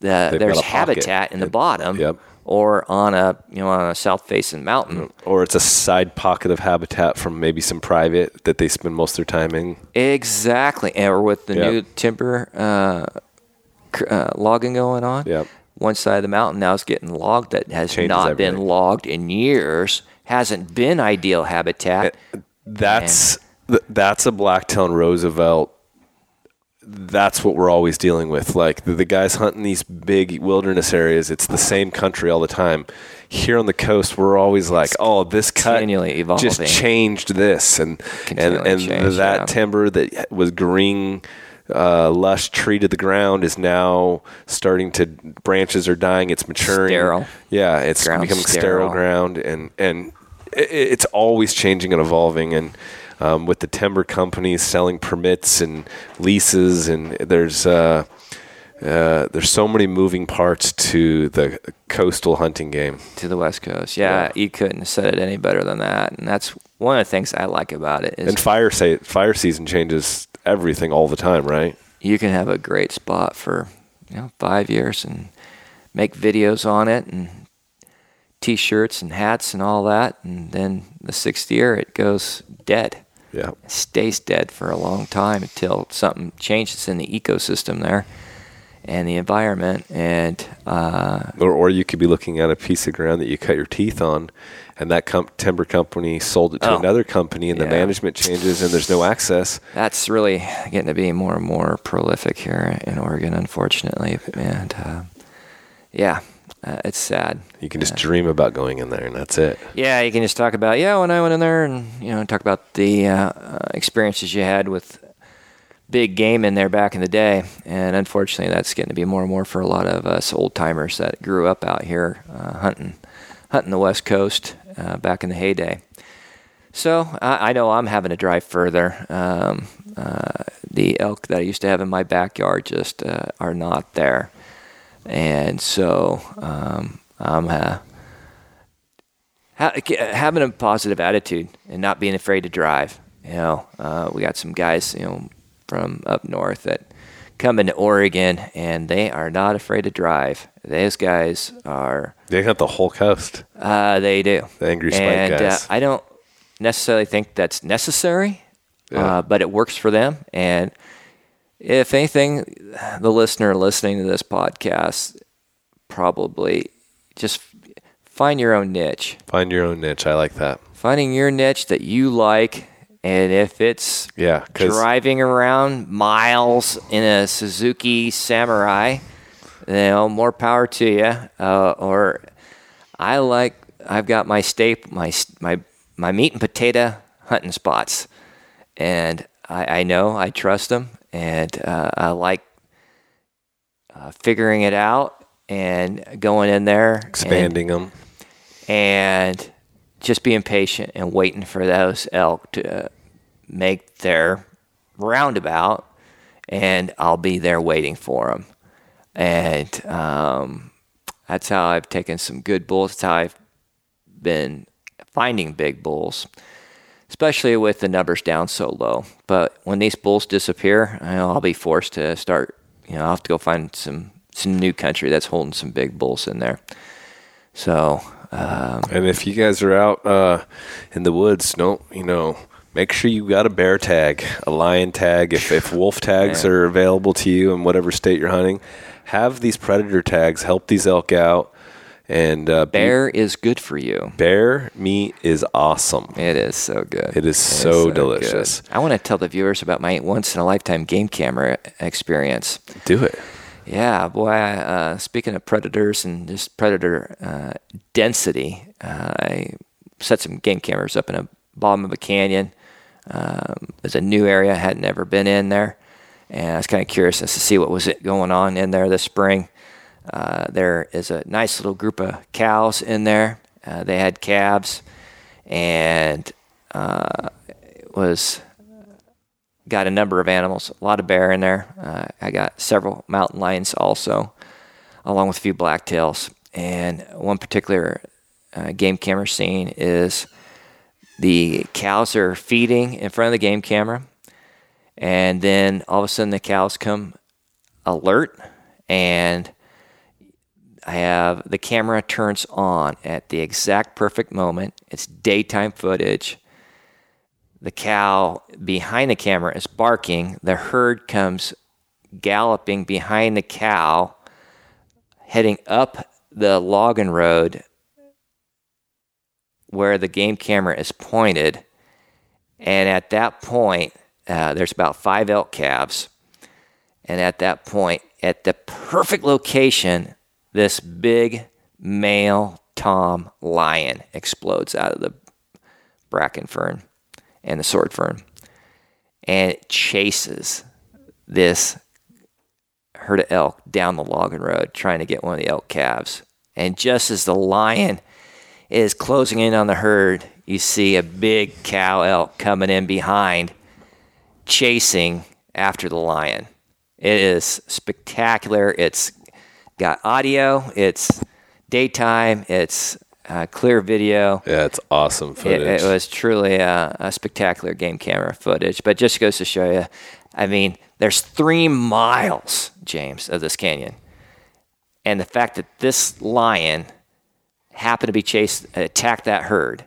the, They've there's got a pocket. habitat in the bottom, Yep. or on a you know on a south facing mountain. Or it's a side pocket of habitat from maybe some private that they spend most of their time in. Exactly, or with the Yep. new timber uh, cr- uh, logging going on. Yep. One side of the mountain now is getting logged that has Changes not been everything. logged in years. Hasn't been ideal habitat. That's th- that's a Blacktown Roosevelt. That's what we're always dealing with. Like the, the guys hunting these big wilderness areas, it's the same country all the time. Here on the coast, we're always like, "Oh, this cut just changed this," and and and that yeah. timber that was green, uh, lush tree to the ground is now starting to branches are dying. It's maturing. Sterile. Yeah, it's Ground's becoming sterile sterile. ground, and and i- i- it's always changing and evolving. And um, with the timber companies selling permits and leases, and there's uh, uh, there's so many moving parts to the coastal hunting game. to the west coast. Yeah, you couldn't have said it any better than that. And that's one of the things I like about it is And fire say fire season changes everything all the time, right? you can have a great spot for you know five years and make videos on it and t-shirts and hats and all that and then the sixth year it goes dead Yeah. it stays dead for a long time until something changes in the ecosystem there and the environment and uh, Or, or you could be looking at a piece of ground that you cut your teeth on, and that com- timber company sold it to Oh. another company, and the management changes, and there's no access. that's really getting to be more and more prolific here in Oregon, unfortunately. And uh, yeah, uh, it's sad. You can just dream about going in there, and that's it. Yeah, you can just talk about yeah when I went in there and you know talk about the uh, uh, experiences you had with big game in there back in the day, and unfortunately that's getting to be more and more for a lot of us old timers that grew up out here uh, hunting hunting the West Coast uh, back in the heyday. So I, I know I'm having to drive further. Um, uh, the elk that I used to have in my backyard just uh, are not there, and so um, I'm uh, ha- having a positive attitude and not being afraid to drive. You know, uh, we got some guys, you know, from up north that come into Oregon and they are not afraid to drive. Those guys are. They got the whole coast. Uh, they do. The angry spike and, guys. Uh, I don't necessarily think that's necessary, Yeah. uh, but it works for them. And if anything, the listener listening to this podcast probably just find your own niche. Find your own niche. I like that. Finding your niche that you like, and if it's Yeah, driving around miles in a Suzuki Samurai, you know, more power to you. Uh, or I like, I've got my staple, my my my meat and potato hunting spots, and I, I know I trust them, and uh, I like uh, figuring it out and going in there and- expanding them. and just being patient and waiting for those elk to make their roundabout, and I'll be there waiting for them. And um, that's how I've taken some good bulls. That's how I've been finding big bulls, especially with the numbers down so low. But when these bulls disappear, I'll be forced to start. You know, I'll have to go find some some new country that's holding some big bulls in there. So um, And if you guys are out uh, in the woods, don't you know? Make sure you got a bear tag, a lion tag. If if wolf tags Yeah. are available to you in whatever state you're hunting, have these predator tags. Help these elk out. And uh, be- bear is good for you. bear meat is awesome. It is so good. It is so delicious. good. I want to tell the viewers about my once in a lifetime game camera experience. Do it. Yeah, boy. Uh, speaking of predators and just predator uh, density, uh, I set some game cameras up in a bottom of a canyon. Um, it's a new area. I hadn't ever been in there, and I was kind of curious as to see what was it going on in there this spring. Uh, there is a nice little group of cows in there. Uh, they had calves, and uh, was got a number of animals, a lot of bear in there. Uh, I got several mountain lions also, along with a few blacktails. And one particular uh, game camera scene is the cows are feeding in front of the game camera, and then all of a sudden the cows come alert, and I have the camera turns on at the exact perfect moment. It's daytime footage the cow behind the camera is barking. The herd comes galloping behind the cow, heading up the logging road where the game camera is pointed. And at that point, uh, there's about five elk calves. And at that point, at the perfect location, this big male tom lion explodes out of the bracken fern and the sword fern and it chases this herd of elk down the logging road trying to get one of the elk calves. And just as the lion is closing in on the herd, you see a big cow elk coming in behind, chasing after the lion. It is spectacular. It's got audio, it's daytime, it's uh, clear video. Yeah, it's awesome It, footage. it was truly a, a spectacular game camera footage. But just goes to show you, I mean, there's three miles, James, of this canyon. And the fact that this lion happened to be chased, attacked that herd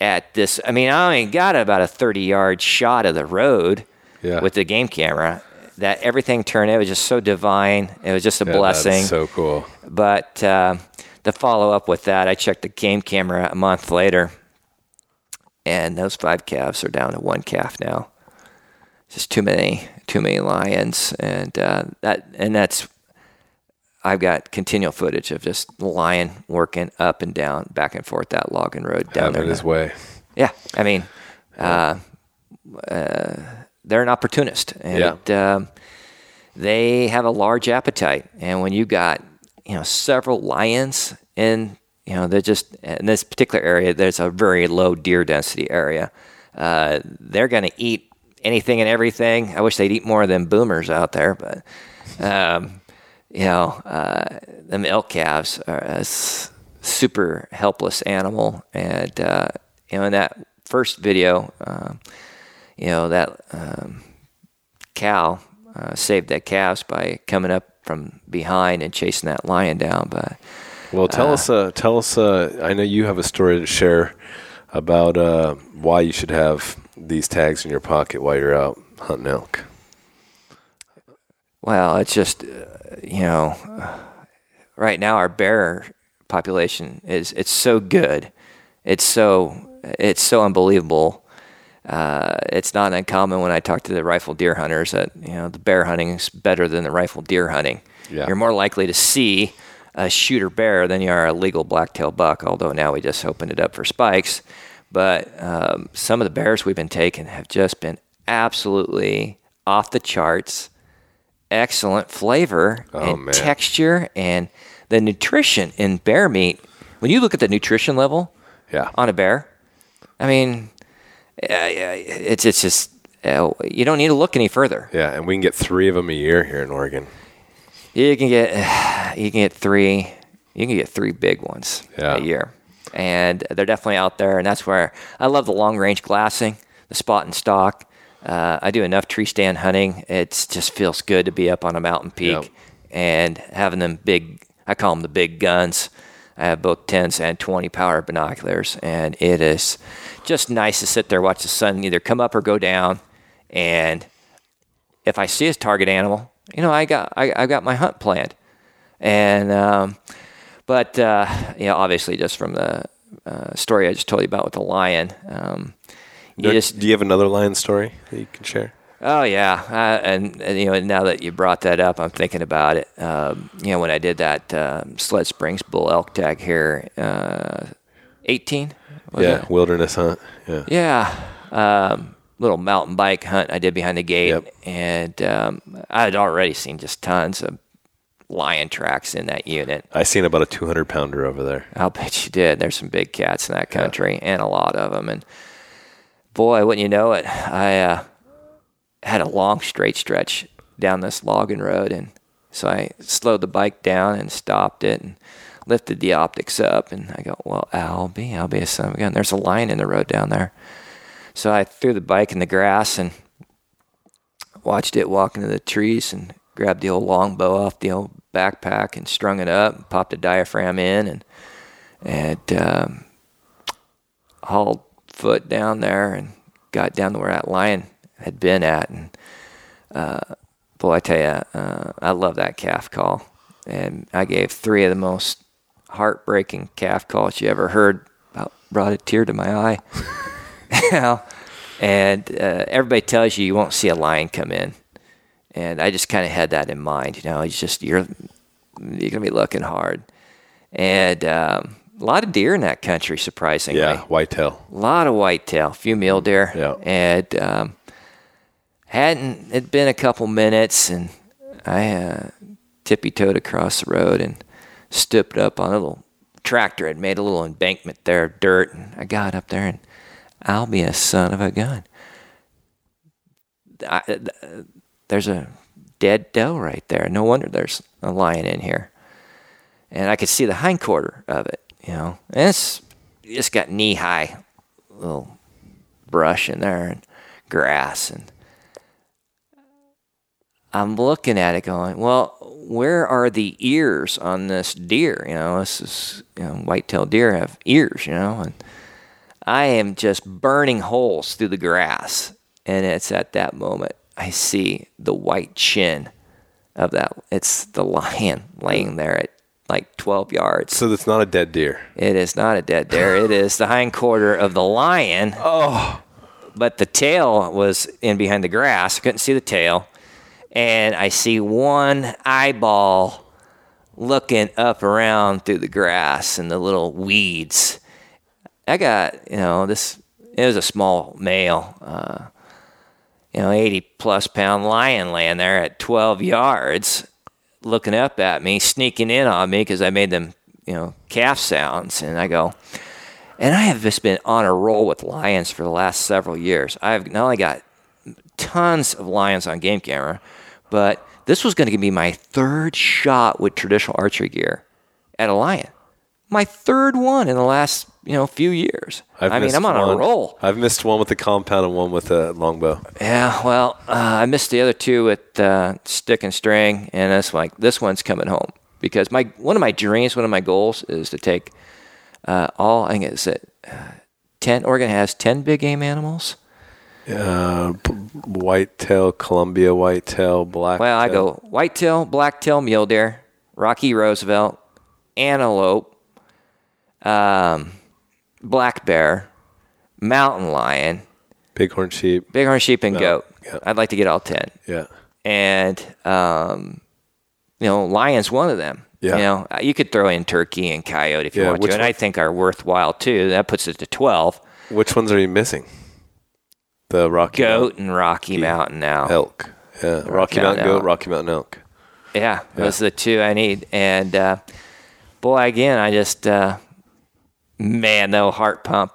at this, I mean, I only got about a 30 yard shot of the road yeah. with the game camera. That everything turned, it was just so divine. It was just a Yeah, blessing. so cool. But uh, to follow up with that, I checked the game camera a month later, and those five calves are down to one calf now. Just too many, too many lions, and uh, that, and that's. I've got continual footage of just the lion working up and down, back and forth that logging road down there. Having his way. Yeah, I mean, uh, uh, they're an opportunist, and um, they have a large appetite. And when you've got you know several lions in You know, they're just in this particular area. There's a very low deer density area. Uh, they're going to eat anything and everything. I wish they'd eat more than boomers out there, but um, you know, uh, them elk calves are a s- super helpless animal, and uh, you know, in that first video, um, you know that um, cow uh, saved that calves by coming up from behind and chasing that lion down, but. Well, tell us. Uh, tell us. Uh, I know you have a story to share about uh, why you should have these tags in your pocket while you're out hunting elk. Well, it's just, uh, you know, right now our bear population is it's so good, it's so it's so unbelievable. Uh, it's not uncommon when I talk to the rifle deer hunters that you know the bear hunting is better than the rifle deer hunting. Yeah. You're more likely to see a shooter bear than you are a legal blacktail buck. Although now we just opened it up for spikes, but um, some of the bears we've been taking have just been absolutely off the charts excellent flavor Oh, and man. texture and the nutrition in bear meat. When you look at the nutrition level Yeah. on a bear, I mean, it's it's just uh, you don't need to look any further. Yeah, and we can get three of them a year here in Oregon. You can get *sighs* you can get three you can get three big ones Yeah. a year, and they're definitely out there. And that's where I love the long range glassing, the spot and stock. Uh, I do enough tree stand hunting. It just feels good to be up on a mountain peak Yep. and having them big. I call them the big guns. I have both 10s and 20 power binoculars, and it is just nice to sit there watch the sun either come up or go down. And if I see a target animal, you know, I got I, I got my hunt planned, and um, but uh, you know, obviously, just from the uh, story I just told you about with the lion, um, you Do, just do you have another lion story that you can share? Oh yeah, uh, and, and you know now that you brought that up, I'm thinking about it. Um, you know when I did that um, Sled Springs bull elk tag here, uh, 18. was yeah, it? wilderness hunt. Yeah. Yeah, um, little mountain bike hunt I did behind the gate, Yep. and um, I had already seen just tons of lion tracks in that unit. I seen about a 200 pounder over there. I'll bet you did. There's some big cats in that country, and a lot of them. And boy, wouldn't you know it, I uh, had a long straight stretch down this logging road, and so I slowed the bike down and stopped it and lifted the optics up, and I go, "Well, I'll be, I'll be a son of a gun." There's a lion in the road down there, so I threw the bike in the grass and watched it walk into the trees and grabbed the old longbow off the old backpack and strung it up, and popped a diaphragm in, and and um, hauled foot down there and got down to where that lion had been at. And uh, boy, I tell you, uh, I love that calf call. And I gave three of the most heartbreaking calf calls you ever heard. About brought a tear to my eye. *laughs* And uh, everybody tells you you won't see a lion come in. And I just kind of had that in mind. You know, it's just you're you're gonna be looking hard, and um, a lot of deer in that country, surprisingly. Yeah, whitetail. A lot of whitetail, a few mule deer. Yeah. And um, hadn't it been a couple minutes, and I uh, tippy toed across the road and stooped up on a little tractor. It made a little embankment there of dirt, and I got up there, and I'll be a son of a gun. I, uh, there's a dead doe right there. No wonder there's a lion in here. And I could see the hind quarter of it, you know. And it's just got knee high little brush in there and grass and I'm looking at it going, well, where are the ears on this deer? You know, this is you know, white-tailed deer have ears, you know, and I am just burning holes through the grass. And it's at that moment I see the white chin of that. It's the lion *laughs* laying there at like 12 yards. So that's not a dead deer. It is not a dead deer. It is the hind quarter of the lion. Oh, But the tail was in behind the grass. I couldn't see the tail. And I see one eyeball looking up around through the grass and the little weeds. I got, you know, this, it was a small male, uh, you know, 80 plus pound lion laying there at 12 yards looking up at me, sneaking in on me because I made them, you know, calf sounds. And I go, and I have just been on a roll with lions for the last several years. I've not only got tons of lions on game camera, but this was going to be my third shot with traditional archery gear at a lion. My third one in the last you know few years. I've I mean, I'm on one. a roll. I've missed one with the compound and one with a longbow. Yeah, well, uh, I missed the other two with uh, stick and string, and it's like this one's coming home because my one of my dreams, one of my goals is to take uh, all. I think it's it, uh, ten. Oregon has ten big game animals. Uh, whitetail, Columbia whitetail, black. Well, I go whitetail, blacktail, mule deer, Rocky Roosevelt, antelope, um, black bear, mountain lion, bighorn sheep. bighorn sheep, and Yeah, goat. yeah. I'd like to get all ten. Yeah, and um, you know, lion's one of them. Yeah. You know, you could throw in turkey and coyote if you Yeah, want to, and one- I think are worthwhile too. That puts it to twelve. which ones are you missing? The Rocky Goat and Rocky Mountain now. Mountain elk. Yeah, Rocky Mountain Mountain goat, elk. Rocky Mountain elk. Yeah, those are the two I need. And uh, boy, again, I just uh, man, the heart pump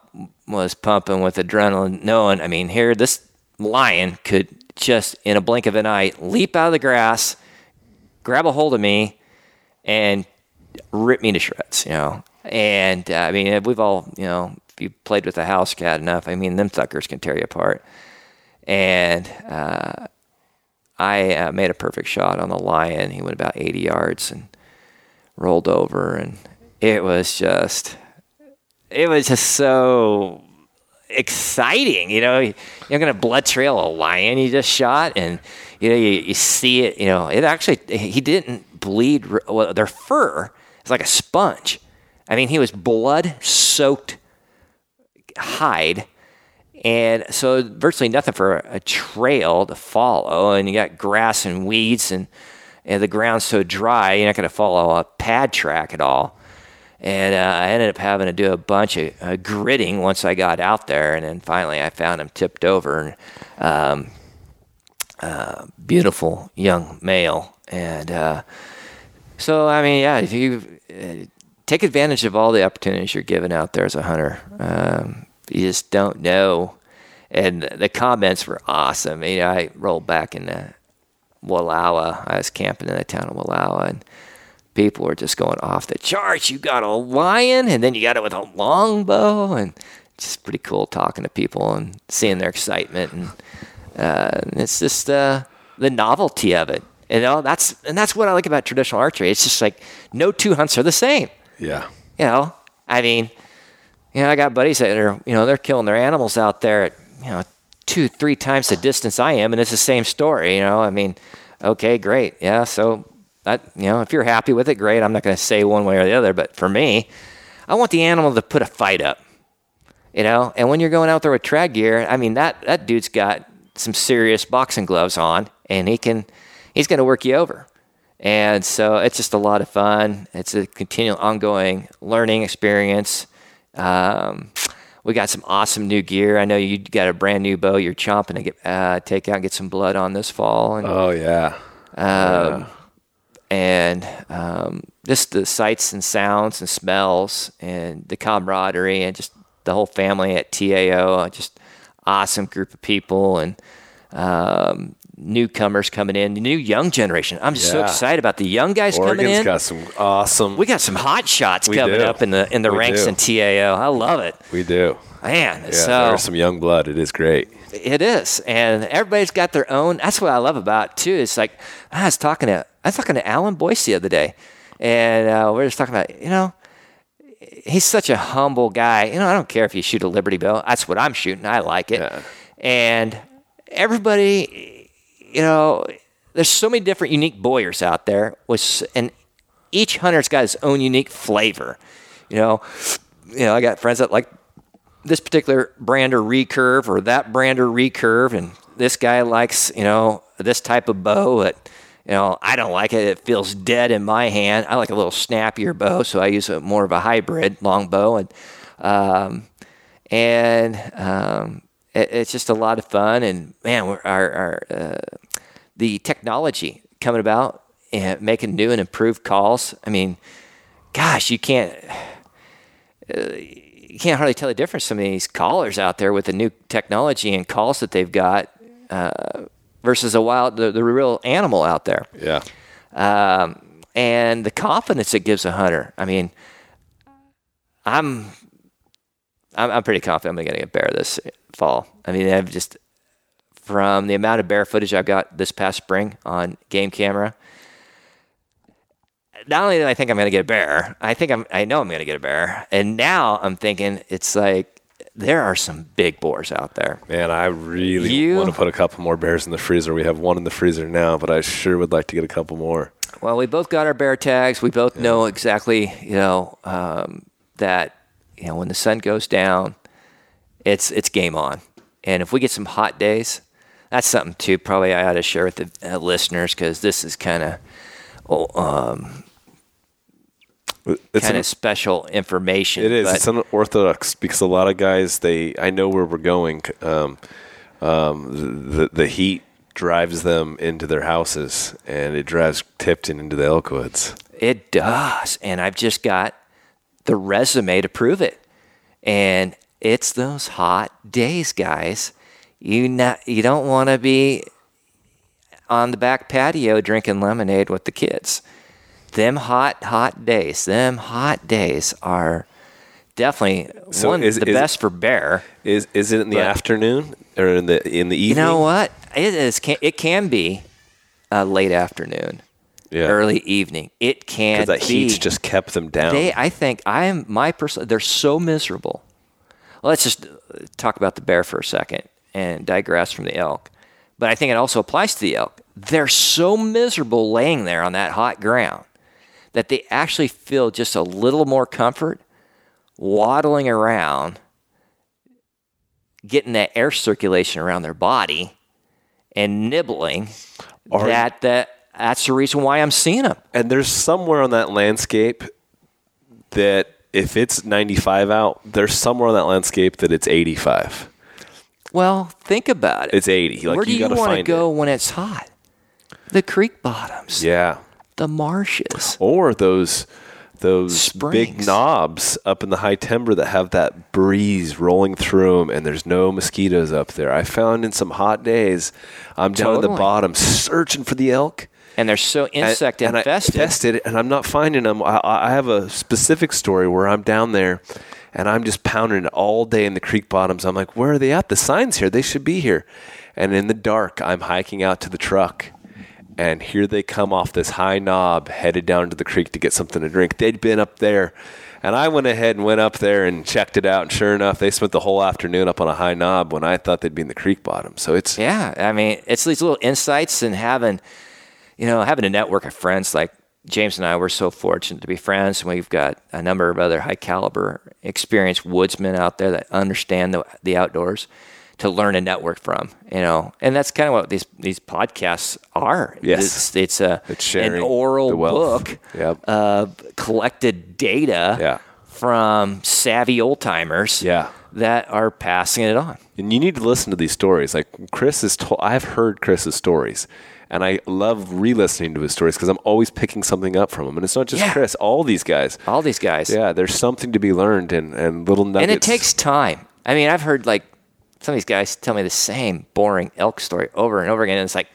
was pumping with adrenaline, knowing. I mean, here this lion could just in a blink of an eye leap out of the grass, grab a hold of me, and rip me to shreds. You know, and uh, I mean, we've all you know, you played with a house cat enough, I mean, them suckers can tear you apart. And uh, I uh, made a perfect shot on the lion. He went about 80 yards and rolled over, and it was just, it was just so exciting. You know, you're going to blood trail a lion you just shot, and you know you, you see it. You know, it actually he didn't bleed. Well, their fur is like a sponge. I mean, he was blood soaked hide. And so virtually nothing for a trail to follow. And you got grass and weeds and, and the ground's so dry, you're not going to follow a pad track at all. And uh, I ended up having to do a bunch of uh, gritting once I got out there. And then finally I found him tipped over. And, um, uh, beautiful young male. And uh, so, I mean, yeah, if you uh, take advantage of all the opportunities you're given out there as a hunter, um, you just don't know. And the comments were awesome. You know, I rolled back in the Wallowa. I was camping in the town of Wallowa, and people were just going off the charts. You got a lion, and then you got it with a longbow, and just pretty cool talking to people and seeing their excitement. And uh, it's just uh, the novelty of it. You know, that's and that's what I like about traditional archery. It's just like no two hunts are the same. Yeah, You know, I mean, you know, I got buddies that are, you know, they're killing their animals out there at, you know, two, three times the distance I am, and it's the same story. You know, I mean, okay, great, yeah. So that, you know, if you're happy with it, great. I'm not going to say one way or the other, but for me, I want the animal to put a fight up. You know, and when you're going out there with trad gear, I mean that that dude's got some serious boxing gloves on, and he can, he's going to work you over. And so it's just a lot of fun. It's a continual, ongoing learning experience. Um, we got some awesome new gear. I know you got a brand new bow. You're chomping to get uh, take out and get some blood on this fall, and Oh yeah. um, and um, just the sights and sounds and smells and the camaraderie and just the whole family at TAO. Just awesome group of people and um, newcomers coming in, the new young generation. I'm just so excited about the young guys coming Oregon's in. got some awesome. we got some hot shots We coming do. up in the in the We ranks do. in TAO. I love it, we do. man. Yeah, so there's some young blood. It is great. it is, and everybody's got their own. That's what I love about it, too. It's like I was talking to I was talking to Alan Boyce the other day, and uh, we are just talking about you know he's such a humble guy. You know, I don't care if you shoot a Liberty bow. That's what I'm shooting. I like it, Yeah. and everybody, you know, there's so many different unique bowyers out there, with and each hunter's got his own unique flavor. You know, you know, I got friends that like this particular brand or recurve or that brand or recurve, and this guy likes you know this type of bow that you know I don't like it. It feels dead in my hand. I like a little snappier bow, so I use a more of a hybrid long bow, and um, and um, it, it's just a lot of fun. And man, we're, our, our uh, the technology coming about and making new and improved calls. I mean, gosh, you can't. Uh, you can't hardly tell the difference. Some of these callers out there with the new technology and calls that they've got uh, versus a wild, the, the real animal out there. Yeah. Um, and the confidence it gives a hunter. I mean, I'm I'm, I'm pretty confident I'm going to get a bear this fall. I mean, I've just from the amount of bear footage I've got this past spring on game camera. Not only do I think I'm going to get a bear, I think I'm I know I'm going to get a bear, and now I'm thinking it's like there are some big boars out there. Man, I really You- want to put a couple more bears in the freezer. We have one in the freezer now, but I sure would like to get a couple more. Well, we both got our bear tags. We both know exactly, you know, um, that you know when the sun goes down, it's it's game on. And if we get some hot days, that's something too. Probably I ought to share with the uh, listeners because this is kind of oh, um, It's kind of special information. it is. It's unorthodox because a lot of guys they I know where we're going. Um, um, the the heat drives them into their houses, and it drives Tipton into the elk woods. It does. And I've just got the resume to prove it. And it's those hot days, guys. You not, you don't want to be on the back patio drinking lemonade with the kids. Them hot, hot days, them hot days are definitely So one is- the is- best for bear. Is is it in the But- afternoon or in the in the evening? You know what? It is. Can, it can be uh, late afternoon, Yeah. early evening. It can Because that be. heat's just kept them down. They, I think, I am my person. They're so miserable. Let's just uh, talk about the bear for a second and digress from the elk. But I think it also applies to the elk. They're so miserable laying there on that hot ground that they actually feel just a little more comfort waddling around, getting that air circulation around their body, and nibbling. Are- that that that's the reason why I'm seeing them. and there's somewhere on that landscape that if it's 95 out, there's somewhere on that landscape that it's 85. Well, think about it. It's 80. Like Where do you, you, want to go when it's hot? The creek bottoms, Yeah. the marshes. Or those those big knobs up in the high timber that have that breeze rolling through them and there's no mosquitoes up there. I found in some hot days, I'm down at the bottom searching for the elk. And they're so and- insect and I infested. tested, and I'm not finding them. I, I have a specific story where I'm down there, and I'm just pounding it all day in the creek bottoms. I'm like, where are they at? The signs here. They should be here. And in the dark, I'm hiking out to the truck, and here they come off this high knob, headed down to the creek to get something to drink. They'd been up there. And I went ahead and went up there and checked it out. And sure enough, they spent the whole afternoon up on a high knob when I thought they'd be in the creek bottom. So it's yeah, I mean, it's these little insights and having, you know, having a network of friends like James and I. We're so fortunate to be friends, and we've got a number of other high caliber, experienced woodsmen out there that understand the, the outdoors to learn and network from. You know, and that's kind of what these these podcasts are. Yes. it's, it's a It's an oral book Yep. of collected data Yeah. from savvy old timers Yeah. that are passing it on. And you need to listen to these stories. Like Chris is told, I've heard Chris's stories, and I love re-listening to his stories because I'm always picking something up from him. And it's not just Yeah. Chris; all these guys. All these guys. Yeah, there's something to be learned and, and little nuggets. And it takes time. I mean, I've heard like some of these guys tell me the same boring elk story over and over again. And it's like,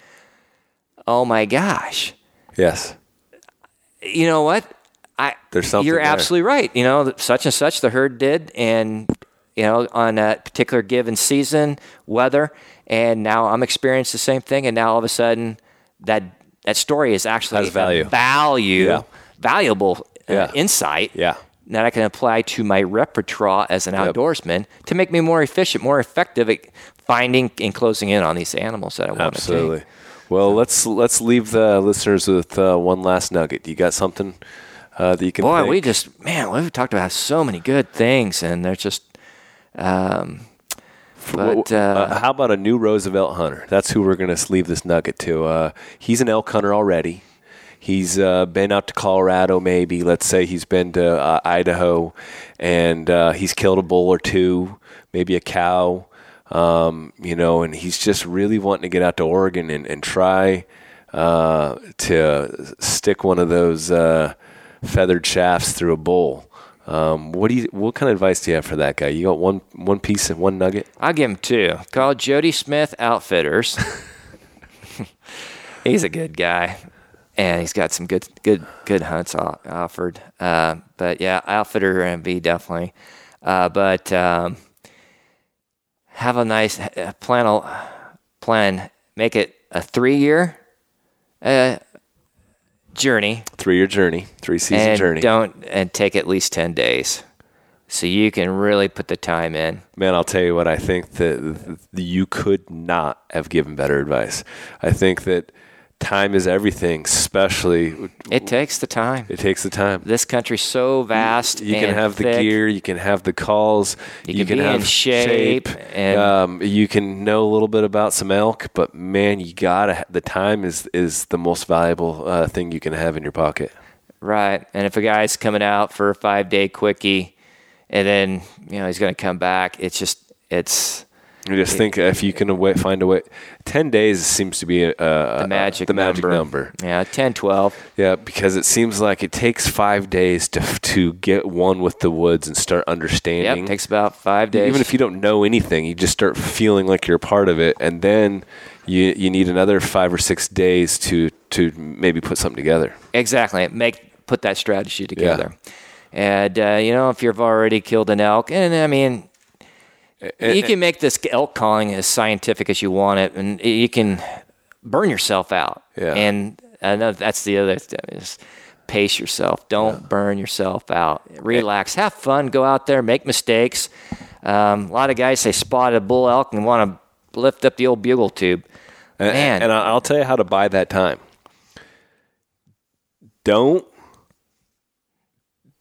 oh my gosh. yes, You know what? I There's something You're there. absolutely right. You know, such and such the herd did, and you know, on a particular given season, weather, and now I'm experiencing the same thing, and now all of a sudden, that that story is actually Has value. a value, Yeah. valuable uh, Yeah. insight. Yeah. That I can apply to my repertoire as an outdoorsman to make me more efficient, more effective at finding and closing in on these animals that I want to absolutely. take. Well, let's let's leave the listeners with uh, one last nugget. You got something uh, that you can? Boy, think? we just man, we've talked about so many good things, and they're just. Um, but Uh, uh, how about a new Roosevelt hunter? That's who we're going to leave this nugget to. Uh, he's an elk hunter already. He's uh, been out to Colorado, maybe. Let's say he's been to uh, Idaho, and uh, he's killed a bull or two, maybe a cow. Um, you know, and he's just really wanting to get out to Oregon and, and try uh, to stick one of those uh, feathered shafts through a bowl. Um, what do you? What kind of advice do you have for that guy? You got one one piece and one nugget. I'll give him two. Call Jody Smith Outfitters. *laughs* he's a good guy, and he's got some good good good hunts offered. Uh, but yeah, Outfitter and B definitely. Uh, but um, have a nice uh, plan. Plan. Make it a three year uh, journey Three year journey, three season and journey. don't and take at least 10 days so you can really put the time in Man, I'll tell you what. I think that you could not have given better advice. I think that time is everything. Especially, it takes the time it takes the time. this country's so vast You can and have the gear, you can have the calls, You can be in shape, and- um, you can know a little bit about some elk. But man, you gotta. The time is is the most valuable uh, thing you can have in your pocket. right and if a guy's coming out for a five day quickie and then you know he's going to come back it's just it's You just think if you can away, find a way. Ten days seems to be a, a, the magic the magic number. number. yeah 10 12 Yeah, because it seems like it takes five days to to get one with the woods and start understanding. takes about five days Even if you don't know anything, you just start feeling like you're a part of it, and then you you need another five or six days to to maybe put something together. Exactly. Make put that strategy together. And uh, you know, if you've already killed an elk, and I mean, you can make this elk calling as scientific as you want it, and you can burn yourself out. Yeah. And I know that's the other thing is pace yourself. Don't burn yourself out. Relax. Have fun. Go out there. Make mistakes. Um, a lot of guys say spot a bull elk and want to lift up the old bugle tube. And, and I'll tell you how to buy that time. Don't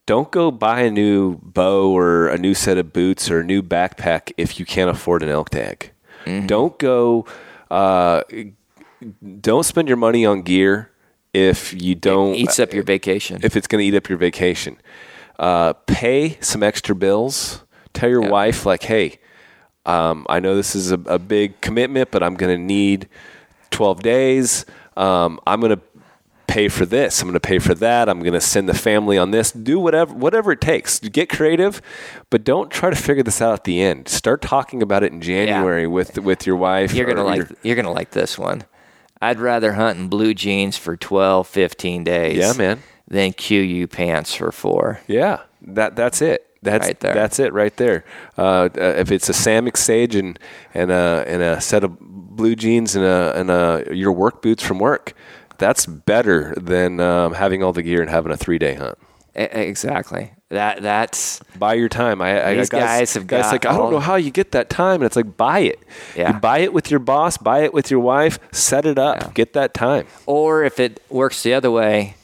don't go buy a new bow or a new set of boots or a new backpack if you can't afford an elk tag. Mm-hmm. Don't go. Uh, don't spend your money on gear if you don't Eats up your vacation. if it's going to eat up your vacation. Uh, pay some extra bills. Tell your Yeah. wife, like, hey, um, I know this is a, a big commitment, but I'm going to need 12 days. Um, I'm going to pay for this. I'm going to pay for that. I'm going to send the family on this. Do whatever whatever it takes. Get creative, but don't try to figure this out at the end. Start talking about it in January with with your wife. You're gonna like your- you're gonna like this one. I'd rather hunt in blue jeans for 12, 15 days. Yeah, man. Than KUIU pants for four. Yeah, that that's it. That's Right there. that's it right there. Uh, uh, if it's a Samick Sage and and a and a set of blue jeans and a and a your work boots from work, that's better than um, having all the gear and having a three day hunt. Exactly. That that's Buy your time. I, I These guys have guys got like I don't know how you get that time, and it's like buy it. Yeah. You buy it with your boss. Buy it with your wife. Set it up. Yeah. Get that time. or if it works the other way.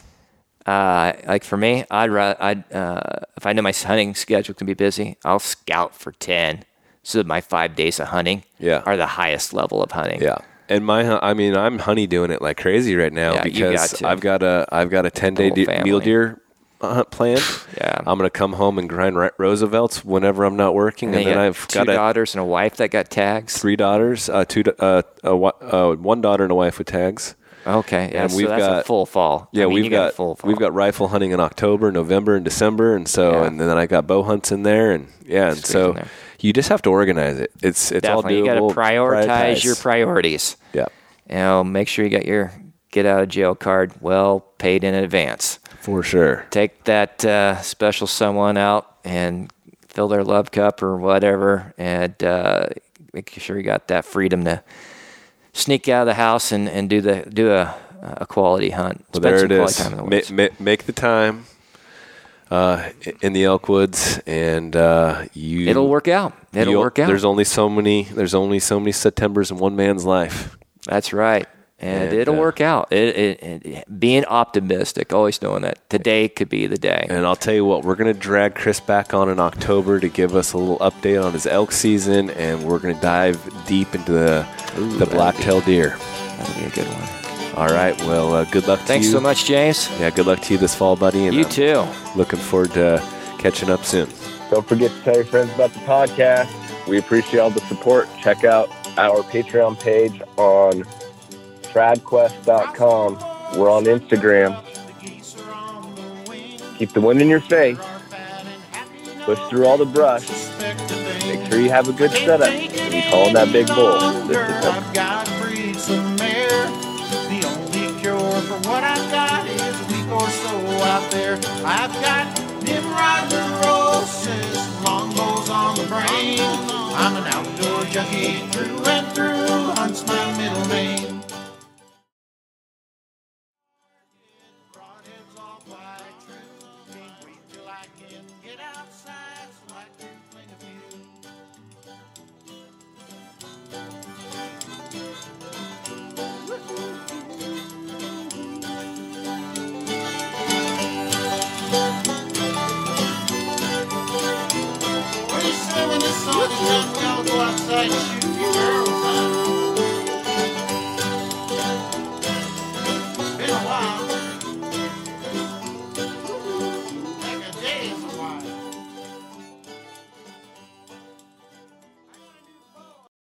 Uh, like for me, I'd rather I'd uh, if I know my hunting schedule can be busy, I'll scout for ten, so that my five days of hunting Yeah. are the highest level of hunting. Yeah. And my, I mean, I'm honey doing it like crazy right now Yeah, because got. I've got a, I've got a 10 day whole de- family. mule deer hunt planned. *sighs* Yeah. I'm gonna come home and grind Roosevelt's whenever I'm not working, And and, then I've two got a, daughters and a wife that got tags. three daughters, uh, two, uh, a, uh, one daughter and a wife with tags. Okay, yeah, And so we've that's a got- full fall. Yeah, I mean, we've got, full fall. we've got rifle hunting in October, November, and December, and so Yeah. and then I got bow hunts in there, and yeah, and so. You just have to organize it. It's it's definitely you got to doable. prioritize your priorities. yeah, You know, make sure you got your get out of jail card well paid in advance. for sure. Take that uh, special someone out and fill their love cup or whatever, and uh, make sure you got that freedom to sneak out of the house and, and do the do a a quality hunt. Well, Spend there some it quality is. the Ma- ma- make the time uh, in the elk woods, and uh, you. It'll work out. It'll work out. There's only so many. There's only so many September's in one man's life. That's right. And, And, it'll uh, work out. It, it, it, being optimistic, always knowing that today could be the day. And I'll tell you what, we're going to drag Chris back on in October to give us a little update on his elk season, and we're going to dive deep into the Ooh, the that'd black-tailed deer. That'll be a good one. All right. Well, uh, good luck to Thanks you. so much, James. Yeah, good luck to you this fall, buddy. And You I'm too. Looking forward to catching up soon. Don't forget to tell your friends about the podcast. We appreciate all the support. Check out our Patreon page on tradquest.com. We're on Instagram. The geese are on the wing. keep the wind in your face, push through all the brush, make sure you have a good setup when you call in that big bull. This is it. Cure for what I've got is a week or so out there. I've got Nimrod neurosis, longbows on the brain. I'm an outdoor junkie through and through, hunts my middle name.